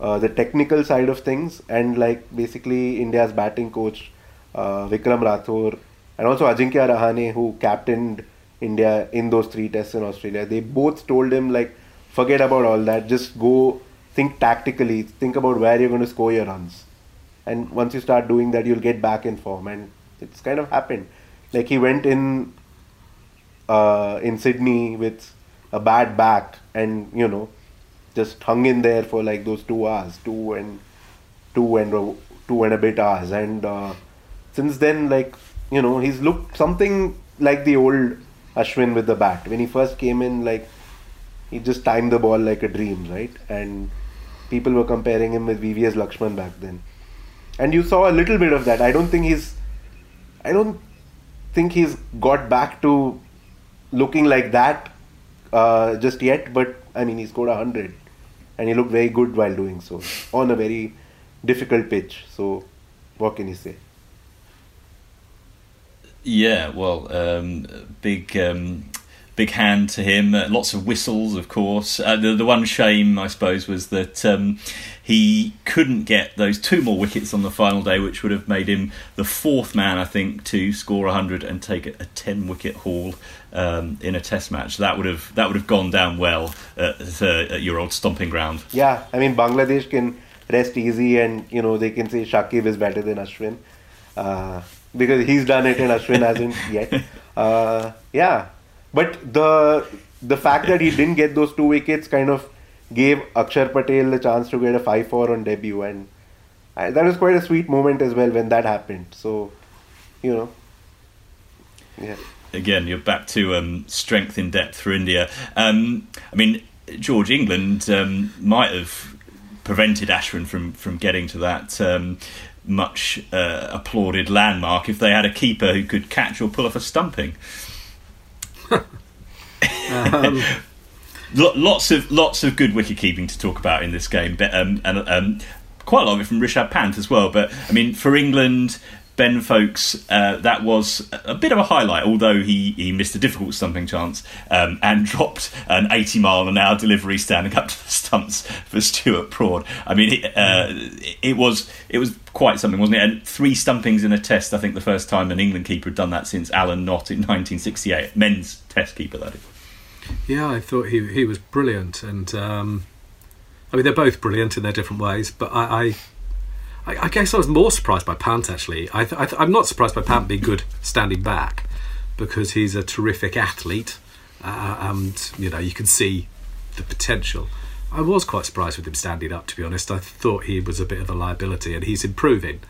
uh, the technical side of things and like basically India's batting coach uh, Vikram Rathour and also Ajinkya Rahane who captained India in those three tests in Australia. They both told him like forget about all that. Just go think tactically. Think about where you're going to score your runs. And once you start doing that you'll get back in form. And it's kind of happened. Like he went in uh, in Sydney with a bad back and you know just hung in there for like those two hours, two and two and two and a bit hours, and uh, since then, like you know, he's looked something like the old Ashwin with the bat. When he first came in, like he just timed the ball like a dream, right? And people were comparing him with VVS Laxman back then, and you saw a little bit of that. I don't think he's, I don't think he's got back to looking like that uh, just yet, but I mean, he scored a hundred and he looked very good while doing so on a very difficult pitch. So, what can you say? Yeah, well, um, big. Um, big hand to him. Uh, lots of whistles, of course. Uh, the, the one shame, I suppose, was that um, he couldn't get those two more wickets on the final day, which would have made him the fourth man, I think, to score 100 and take a, a 10 wicket haul um, in a Test match. That would have that would have gone down well at, uh, at your old stomping ground. Yeah, I mean Bangladesh can rest easy, and you know they can say Shakib is better than Ashwin. Uh, because he's done it and Ashwin hasn't yet. Uh, yeah, but the the fact that he didn't get those two wickets kind of gave Akshar Patel the chance to get a 5 4 on debut, and I, that was quite a sweet moment as well when that happened. So, you know, yeah. Again, you're back to um, strength in depth for India. Um, I mean, George England um, might have prevented Ashwin from, from getting to that um, much uh, applauded landmark if they had a keeper who could catch or pull off a stumping um, lots of lots of good wicket keeping to talk about in this game, but, um, and um, quite a lot of it from Rishabh Pant as well. But I mean, for England, Ben Foakes, uh, that was a bit of a highlight, although he, he missed a difficult stumping chance um, and dropped an 80 mile an hour delivery standing up to the stumps for Stuart Broad. I mean, it, uh, it was it was quite something, wasn't it? And three stumpings in a test, I think the first time an England keeper had done that since Alan Knott in 1968, men's test keeper, that is. Yeah, I thought he he was brilliant, and um, I mean they're both brilliant in their different ways. But I, I, I guess I was more surprised by Pant actually. I, I am not surprised by Pant being good standing back because he's a terrific athlete, uh, and you know you can see the potential. I was quite surprised with him standing up. To be honest, I thought he was a bit of a liability, and he's improving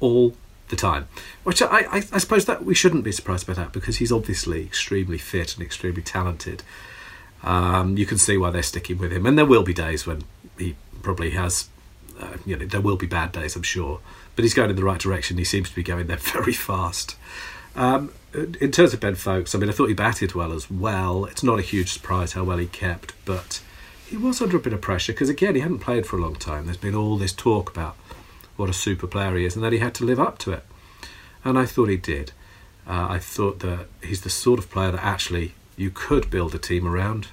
all the time. Which I, I, I, suppose that we shouldn't be surprised by that because he's obviously extremely fit and extremely talented. Um, you can see why they're sticking with him, and there will be days when he probably has, uh, you know, there will be bad days, I'm sure. But he's going in the right direction. He seems to be going there very fast. Um, in terms of Ben Foakes, I mean, I thought he batted well as well. It's not a huge surprise how well he kept, but he was under a bit of pressure because again, he hadn't played for a long time. There's been all this talk about what a super player he is, and that he had to live up to it. And I thought he did. Uh, I thought that he's the sort of player that actually you could build a team around,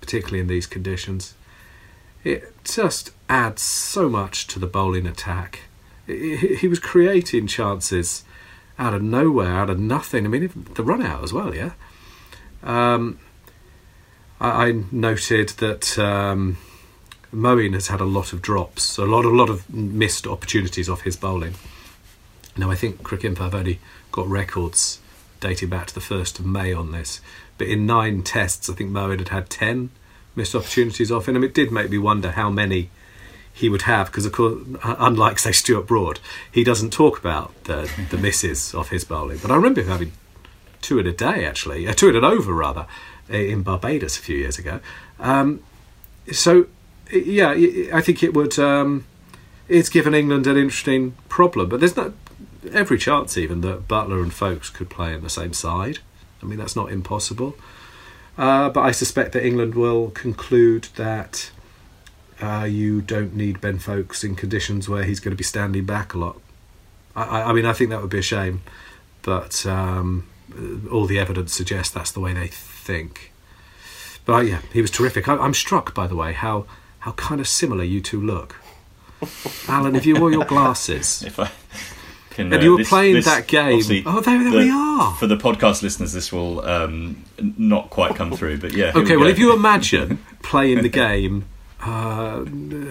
particularly in these conditions. It just adds so much to the bowling attack. He was creating chances out of nowhere, out of nothing. I mean, the run out as well, yeah. Um, I, I, noted that um, Moeen has had a lot of drops, a lot, a lot of missed opportunities off his bowling. Now, I think Cricinfo have only got records dating back to the 1st of May on this, but in nine tests, I think Moeen had had 10 missed opportunities off him. And it did make me wonder how many he would have, because, of course, unlike, say, Stuart Broad, he doesn't talk about the, the misses off his bowling. But I remember having two in a day, actually, uh, two in an over, rather, in Barbados a few years ago. Um, so yeah, I think it would. Um, it's given England an interesting problem. But there's not every chance even that Buttler and Foakes could play in the same side. I mean, that's not impossible. Uh, but I suspect that England will conclude that uh, you don't need Ben Foakes in conditions where he's going to be standing back a lot. I, I mean, I think that would be a shame, but um, all the evidence suggests that's the way they think. But yeah, he was terrific. I, I'm struck, by the way, how how kind of similar you two look. Alan, if you wore your glasses, If I can, and uh, you were this- playing this- that game. Oh, there, there the- we are. For the podcast listeners, this will um, not quite come through, but yeah. Okay, we well, if you imagine playing the game, uh,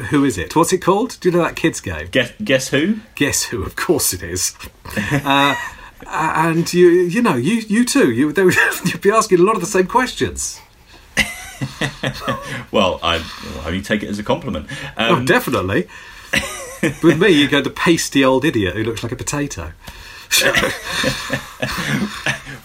who is it? What's it called? Do you know that kids' game? guess, guess who? Guess who? Of course it is. uh, and you, you know, you, you too. You, they would, you'd be asking a lot of the same questions. Well, I will only take it as a compliment. oh, Um, definitely. With me, you go the pasty old idiot who looks like a potato.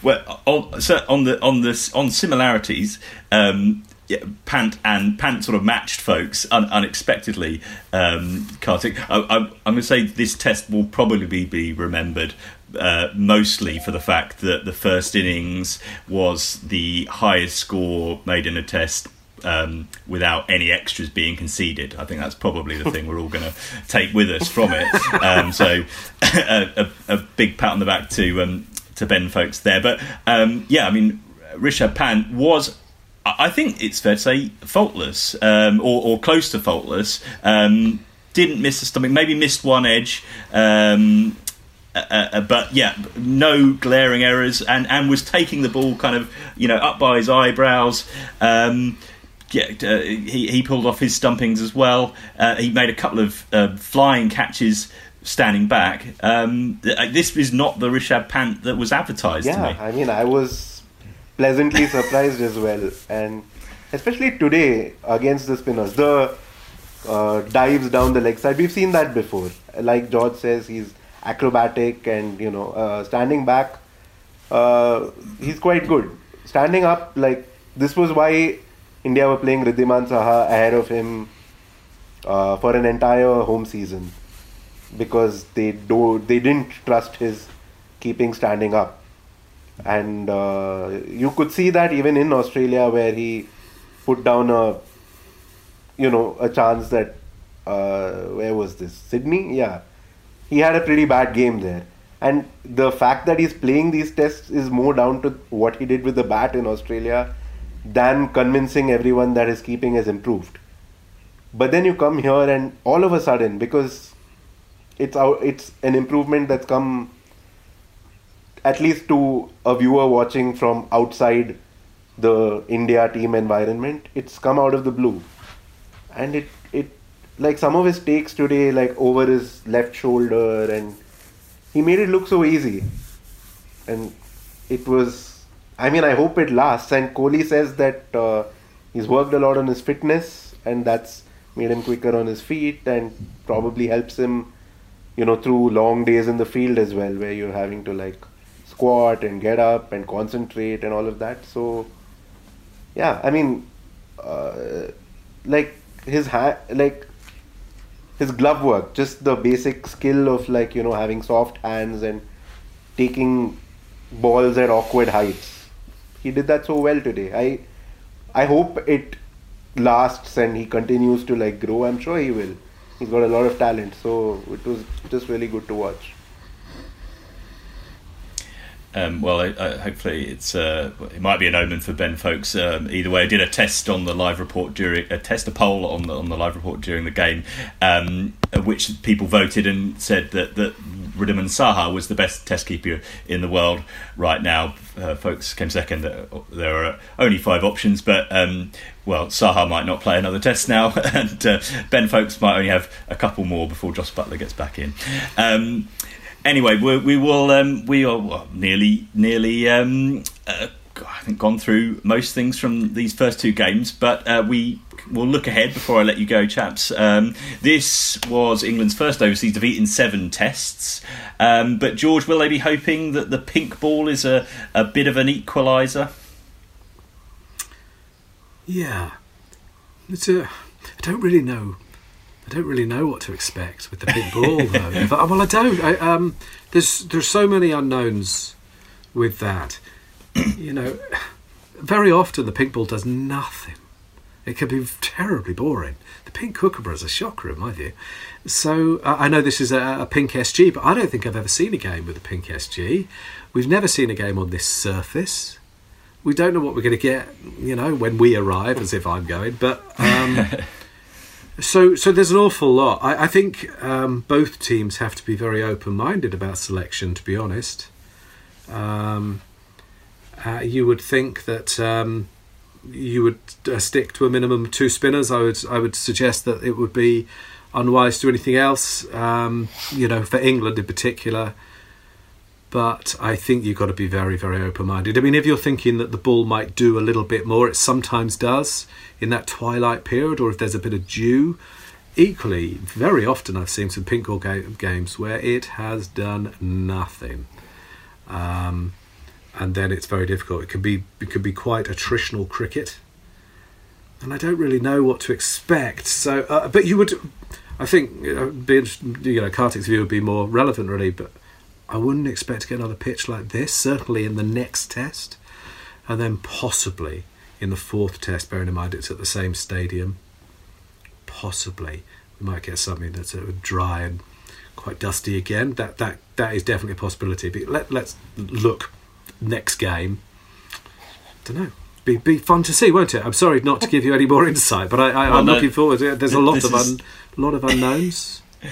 Well, on, so on the on the on similarities, um, yeah, Pant and Pant sort of matched Foakes un, unexpectedly. Um, Kartik, I, I, I'm going to say this test will probably be remembered uh, mostly for the fact that the first innings was the highest score made in a test. Um, without any extras being conceded, I think that's probably the thing we're all going to take with us from it. Um, so, a, a, big pat on the back to um, to Ben Foakes there. But um, yeah, I mean, Rishabh Pant was, I I think it's fair to say, faultless um, or, or close to faultless. Um, didn't miss a stomach, maybe missed one edge. Um, uh, uh, but yeah, no glaring errors, and, and was taking the ball kind of you know up by his eyebrows. Um, yeah, uh, he he pulled off his stumpings as well. Uh, he made a couple of uh, flying catches standing back. Um, th- this is not the Rishabh Pant that was advertised to Yeah, me. I mean, I was pleasantly surprised as well, and especially today against the spinners, the uh, dives down the leg side. We've seen that before. Like George says, he's acrobatic, and you know, uh, standing back, uh, he's quite good. Standing up, like this was why India were playing Riddhiman Saha ahead of him uh, for an entire home season. Because they do they didn't trust his keeping standing up. And uh, you could see that even in Australia where he put down a you know a chance that uh, where was this? Sydney? Yeah he had a pretty bad game there and the fact that he's playing these tests is more down to what he did with the bat in Australia than convincing everyone that his keeping has improved but then you come here and all of a sudden because it's out, it's an improvement that's come at least to a viewer watching from outside the India team environment. It's come out of the blue, and it it like some of his takes today, like over his left shoulder, and he made it look so easy, and it was. I mean, I hope it lasts. And Kohli says that uh, he's worked a lot on his fitness, and that's made him quicker on his feet, and probably helps him you know through long days in the field as well where you're having to like squat and get up and concentrate and all of that so yeah i mean uh, like his ha- like his glove work just the basic skill of like you know having soft hands and taking balls at awkward heights. He did that so well today. I i hope it lasts and he continues to like grow. I'm sure he will. He's got a lot of talent so it was just really good to watch Um, well, I, I, hopefully it's uh, it might be an omen for Ben Foakes. Um, either way, I did a test on the live report during a test a poll on the on the live report during the game, um, which people voted and said that that Riddhiman Saha was the best test keeper in the world right now. Uh, Foakes came second. There are only five options, but um, well, Saha might not play another test now, and uh, Ben Foakes might only have a couple more before Jos Buttler gets back in. Anyway, we, we will. Um, we are well, nearly, nearly. Um, uh, I think gone through most things from these first two games, but uh, we will look ahead before I let you go, chaps. Um, this was England's first overseas defeat in seven tests. Um, but George, will they be hoping that the pink ball is a, a bit of an equaliser? Yeah, it's a. I don't really know I don't really know what to expect with the pink ball, though. But, well, I don't. I, um, there's there's so many unknowns with that. you know, very often the pink ball does nothing. It can be terribly boring. The pink kookaburra is a shocker in my view. So uh, I know this is a, a, pink SG, but I don't think I've ever seen a game with a pink SG. We've never seen a game on this surface. We don't know what we're going to get, you know, when we arrive, as if I'm going. But um, so so there's an awful lot. I, I think um, both teams have to be very open-minded about selection. To be honest, um, uh, you would think that um, you would uh, stick to a minimum of two spinners. I would I would suggest that it would be unwise to anything else. Um, you know, for England in particular. But I think you've got to be very, very open minded. I mean, if you're thinking that the ball might do a little bit more, it sometimes does in that twilight period, or if there's a bit of dew. Equally, very often I've seen some pink ball ga- games where it has done nothing. Um, and then it's very difficult. It can be it can be quite attritional cricket, and I don't really know what to expect. So, uh, but you would, I think, uh, be you know, Kartik's view would be more relevant really. But I wouldn't expect to get another pitch like this. Certainly in the next test, and then possibly in the fourth test. Bearing in mind it's at the same stadium, possibly we might get something that's uh, dry and quite dusty again. That that that is definitely a possibility. But let let's look next game. Don't know. Be, be fun to see, won't it? I'm sorry not to give you any more insight, but I, I, well, am no, looking forward. to it. There's a lot of un, lot of unknowns.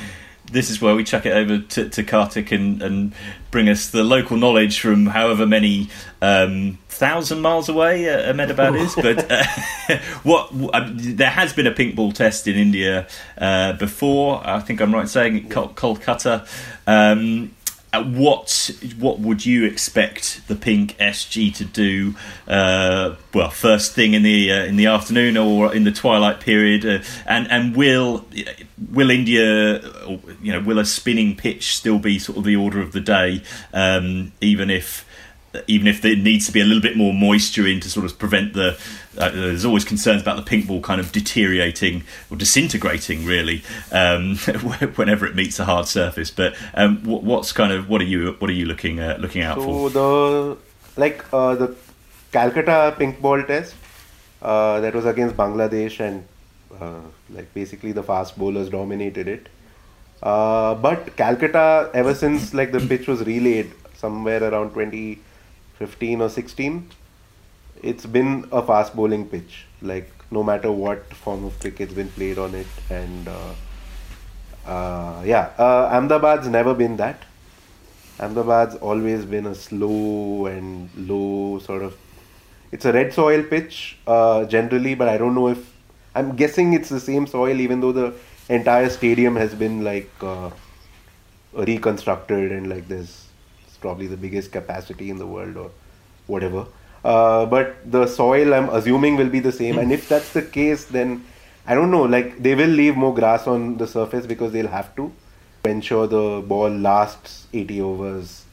this is where we chuck it over to, to Kartik and, and bring us the local knowledge from however many um, thousand miles away uh, Ahmedabad is. But uh, what uh, there has been a pink ball test in India uh, before. I think I'm right saying Kol- Kolkata. Um, what what would you expect the pink SG to do? Uh, well, first thing in the uh, in the afternoon or in the twilight period, uh, and and will will India, you know, will a spinning pitch still be sort of the order of the day, um, even if even if there needs to be a little bit more moisture in to sort of prevent the. Uh, there's always concerns about the pink ball kind of deteriorating or disintegrating, really, um, whenever it meets a hard surface. But um, what's kind of what are you what are you looking uh, looking out so for? So the like uh, the Calcutta pink ball test uh, that was against Bangladesh and uh, like basically the fast bowlers dominated it. Uh, but Calcutta, ever since like the pitch was relayed somewhere around 20 15 or 16, it's been a fast bowling pitch. Like no matter what form of cricket's been played on it, and uh, uh, yeah, uh, Ahmedabad's never been that. Ahmedabad's always been a slow and low sort of. It's a red soil pitch uh, generally, but I don't know if I'm guessing it's the same soil, even though the entire stadium has been like uh, reconstructed and like there's probably the biggest capacity in the world or whatever. Uh, but the soil, I'm assuming, will be the same. And if that's the case, then I don't know. Like they will leave more grass on the surface because they'll have to ensure the ball lasts 80 overs,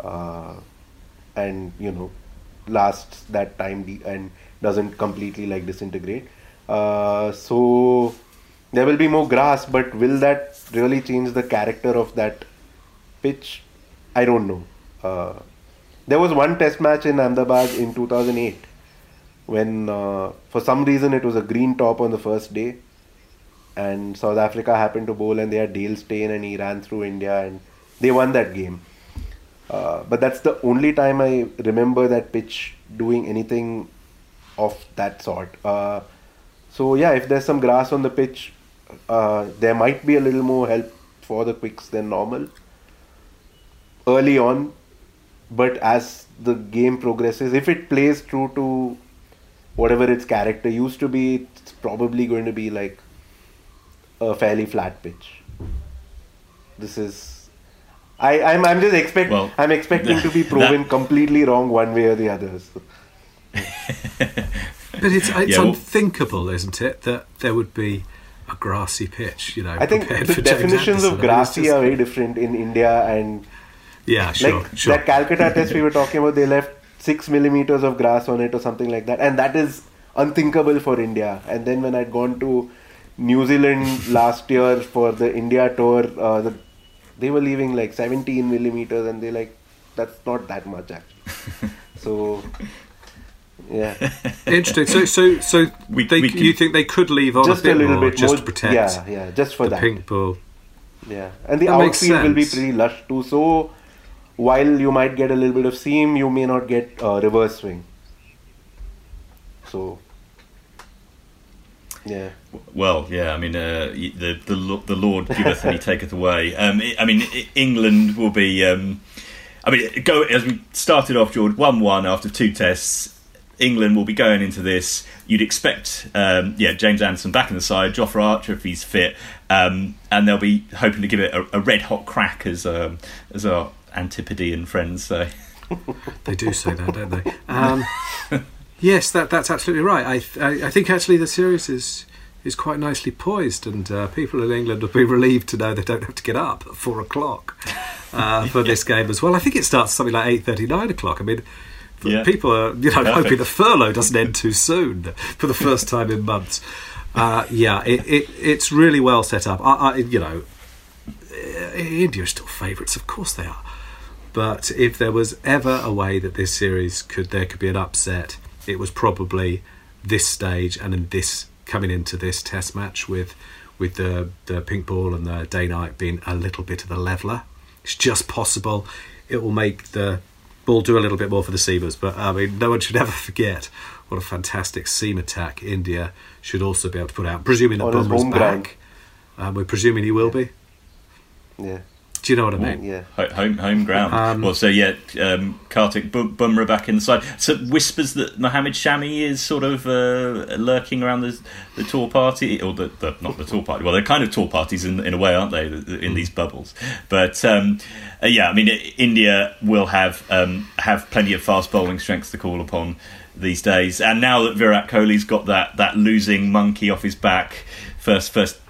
uh, and you know lasts that time and doesn't completely like disintegrate. Uh, so there will be more grass, but will that really change the character of that pitch? I don't know. There was one test match in Ahmedabad in 2008 when, uh, for some reason, it was a green top on the first day, and South Africa happened to bowl, and they had Dale Steyn, and he ran through India, and they won that game. Uh, but that's the only time I remember that pitch doing anything of that sort. Uh, so yeah, if there's some grass on the pitch, uh, there might be a little more help for the quicks than normal. Early on, but as the game progresses, if it plays true to whatever its character used to be, it's probably going to be like a fairly flat pitch. This is. I, I'm, I'm just expect well, I'm expecting to be proven that, completely wrong one way or the other. So. but it's it's yeah, well, unthinkable, isn't it, that there would be a grassy pitch? You know, I think the definitions of grassy are very different in India and yeah, sure. Like sure. that Calcutta test we were talking about, they left six millimeters of grass on it or something like that, and that is unthinkable for India. And then when I'd gone to New Zealand last year for the India tour, uh, the, they were leaving like 17 millimeters, and they like that's not that much actually. so yeah, Interesting. So, so, so We- they, we can- you think they could leave on just a bit a little more bit just more. to protect yeah, yeah, just for the that. pink ball? Yeah, and the That makes outfield will be pretty lush too. So while you might get a little bit of seam, you may not get uh, reverse swing. So yeah, Well, yeah, I mean, uh, the the the Lord giveth and He taketh away. Um, I mean, England will be. Um, I mean, go as we started off, George, one-one after two tests. England will be going into this. You'd expect, um, yeah, James Anderson back in the side, Jofra Archer if he's fit, um, and they'll be hoping to give it a, a red hot crack, as um, as our Antipodean friends say. They do say that, don't they? Um, yes, that that's absolutely right. I, I I think actually the series is is quite nicely poised, and uh, people in England will be relieved to know they don't have to get up at four o'clock uh, for this game as well. I think it starts something like eight thirty, nine o'clock. I mean. Yeah. People are, you know, Perfect. hoping the furlough doesn't end too soon for the first time in months. Uh, yeah, it, it, it's really well set up. I, I, you know, India are still favourites, of course they are. But if there was ever a way that this series could there could be an upset, it was probably this stage and in this coming into this test match with with the the pink ball and the day night being a little bit of a leveler. It's just possible. It will make the ball do a little bit more for the seamers, but I mean, no one should ever forget what a fantastic seam attack India should also be able to put out. Presuming that On Bumrah's back, um, we're presuming he will be. yeah, Do you know what I mean? yeah. Home home ground. Um, well, so yeah, um, Kartik Bum- Bumrah back inside. So whispers that Mohammed Shami is sort of uh, lurking around the the tour party, or the, the not the tour party. Well, they're kind of tour parties in in a way, aren't they? the- the- In these bubbles, but um, uh, yeah, I mean, India will have um, have plenty of fast bowling strengths to call upon these days. And now that Virat Kohli's got that that losing monkey off his back, first first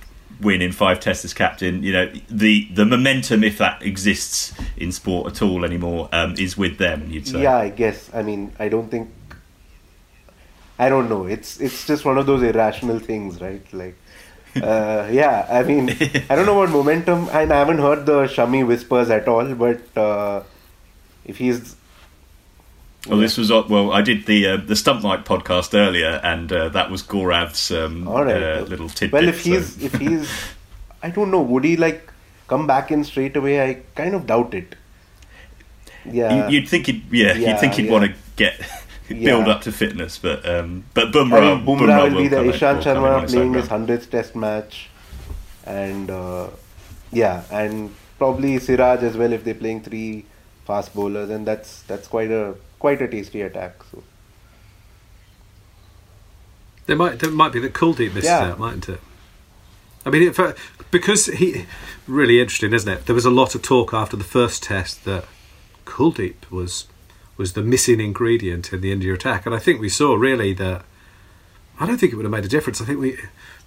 win in five tests as captain. You know, the the momentum, if that exists in sport at all anymore, um, is with them. You'd say. Yeah, I guess. I mean, I don't think. I don't know. It's it's just one of those irrational things, right? Like, uh, yeah. I mean, I don't know about momentum, and I haven't heard the Shami whispers at all. But uh, if he's Well, this was well. I did the uh, the Stump Night podcast earlier, and uh, that was Gaurav's um, right, uh, little tidbit. well, if so- he's if he's, I don't know. Would he like come back in straight away? I kind of doubt it. Yeah. You- you'd think he'd yeah, Yeah, you'd think he'd yeah. want to get build Yeah. up to fitness, but um, but I Bumrah, mean, Bumrah will be there. Ishant will come in on Sharma playing his hundredth Test match, and uh, yeah, and probably Siraj as well if they're playing three fast bowlers, and that's that's quite a quite a tasty attack. So There might there might be that Kuldeep misses Yeah. out, mightn't it? I mean, because he really interesting, isn't it? There was a lot of talk after the first test that Kuldeep was was the missing ingredient in the India attack, and I think we saw really that. I don't think it would have made a difference. I think we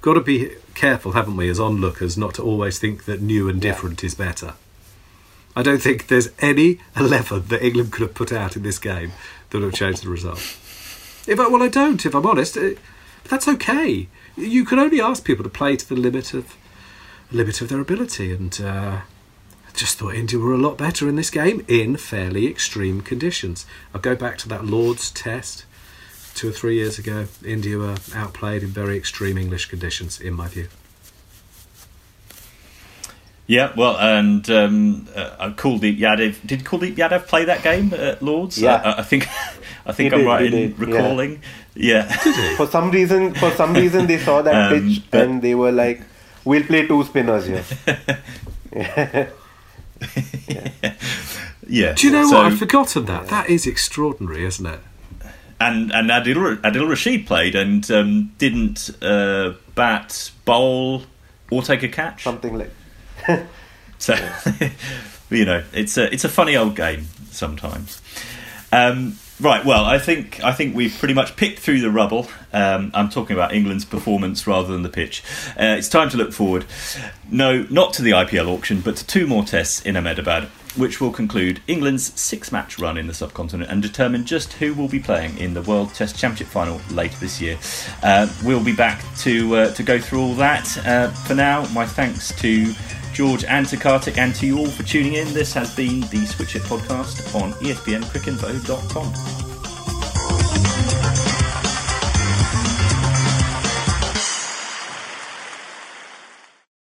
got to be careful, haven't we, as onlookers, not to always think that new and Yeah. different is better. I don't think there's any eleven that England could have put out in this game that would have changed the result. Well, I don't. If I'm honest, Uh, but that's okay. You can only ask people to play to the limit of limit of their ability, and uh, I just thought India were a lot better in this game in fairly extreme conditions. I'll go back to that Lord's Test two or three years ago. India were outplayed in very extreme English conditions, in my view. Yeah, well, and um, uh, Kuldeep Yadav did Kuldeep Yadav play that game at Lords? Yeah. I, I think I think He I'm did, right in did, recalling. Yeah, for some reason, for some reason, they saw that Um, pitch but- and they were like, "We'll play two spinners here." yeah. Do you know So- what? I've forgotten that. That is extraordinary, isn't it? and and Adil Adil Rashid played and um, didn't uh, bat, bowl, or take a catch. Something like. so, you know, it's a it's a funny old game sometimes. Um, right. Well, I think I think we've pretty much picked through the rubble. Um, I'm talking about England's performance rather than the pitch. Uh, it's time to look forward. No, not to the IPL auction, but to two more tests in Ahmedabad, which will conclude England's six-match run in the subcontinent and determine just who will be playing in the World Test Championship final later this year. Uh, we'll be back to uh, to go through all that. Uh, for now, my thanks to. George and to Kartik and to you all for tuning in. This has been the Switch Hit podcast on ESPNcricinfo.com.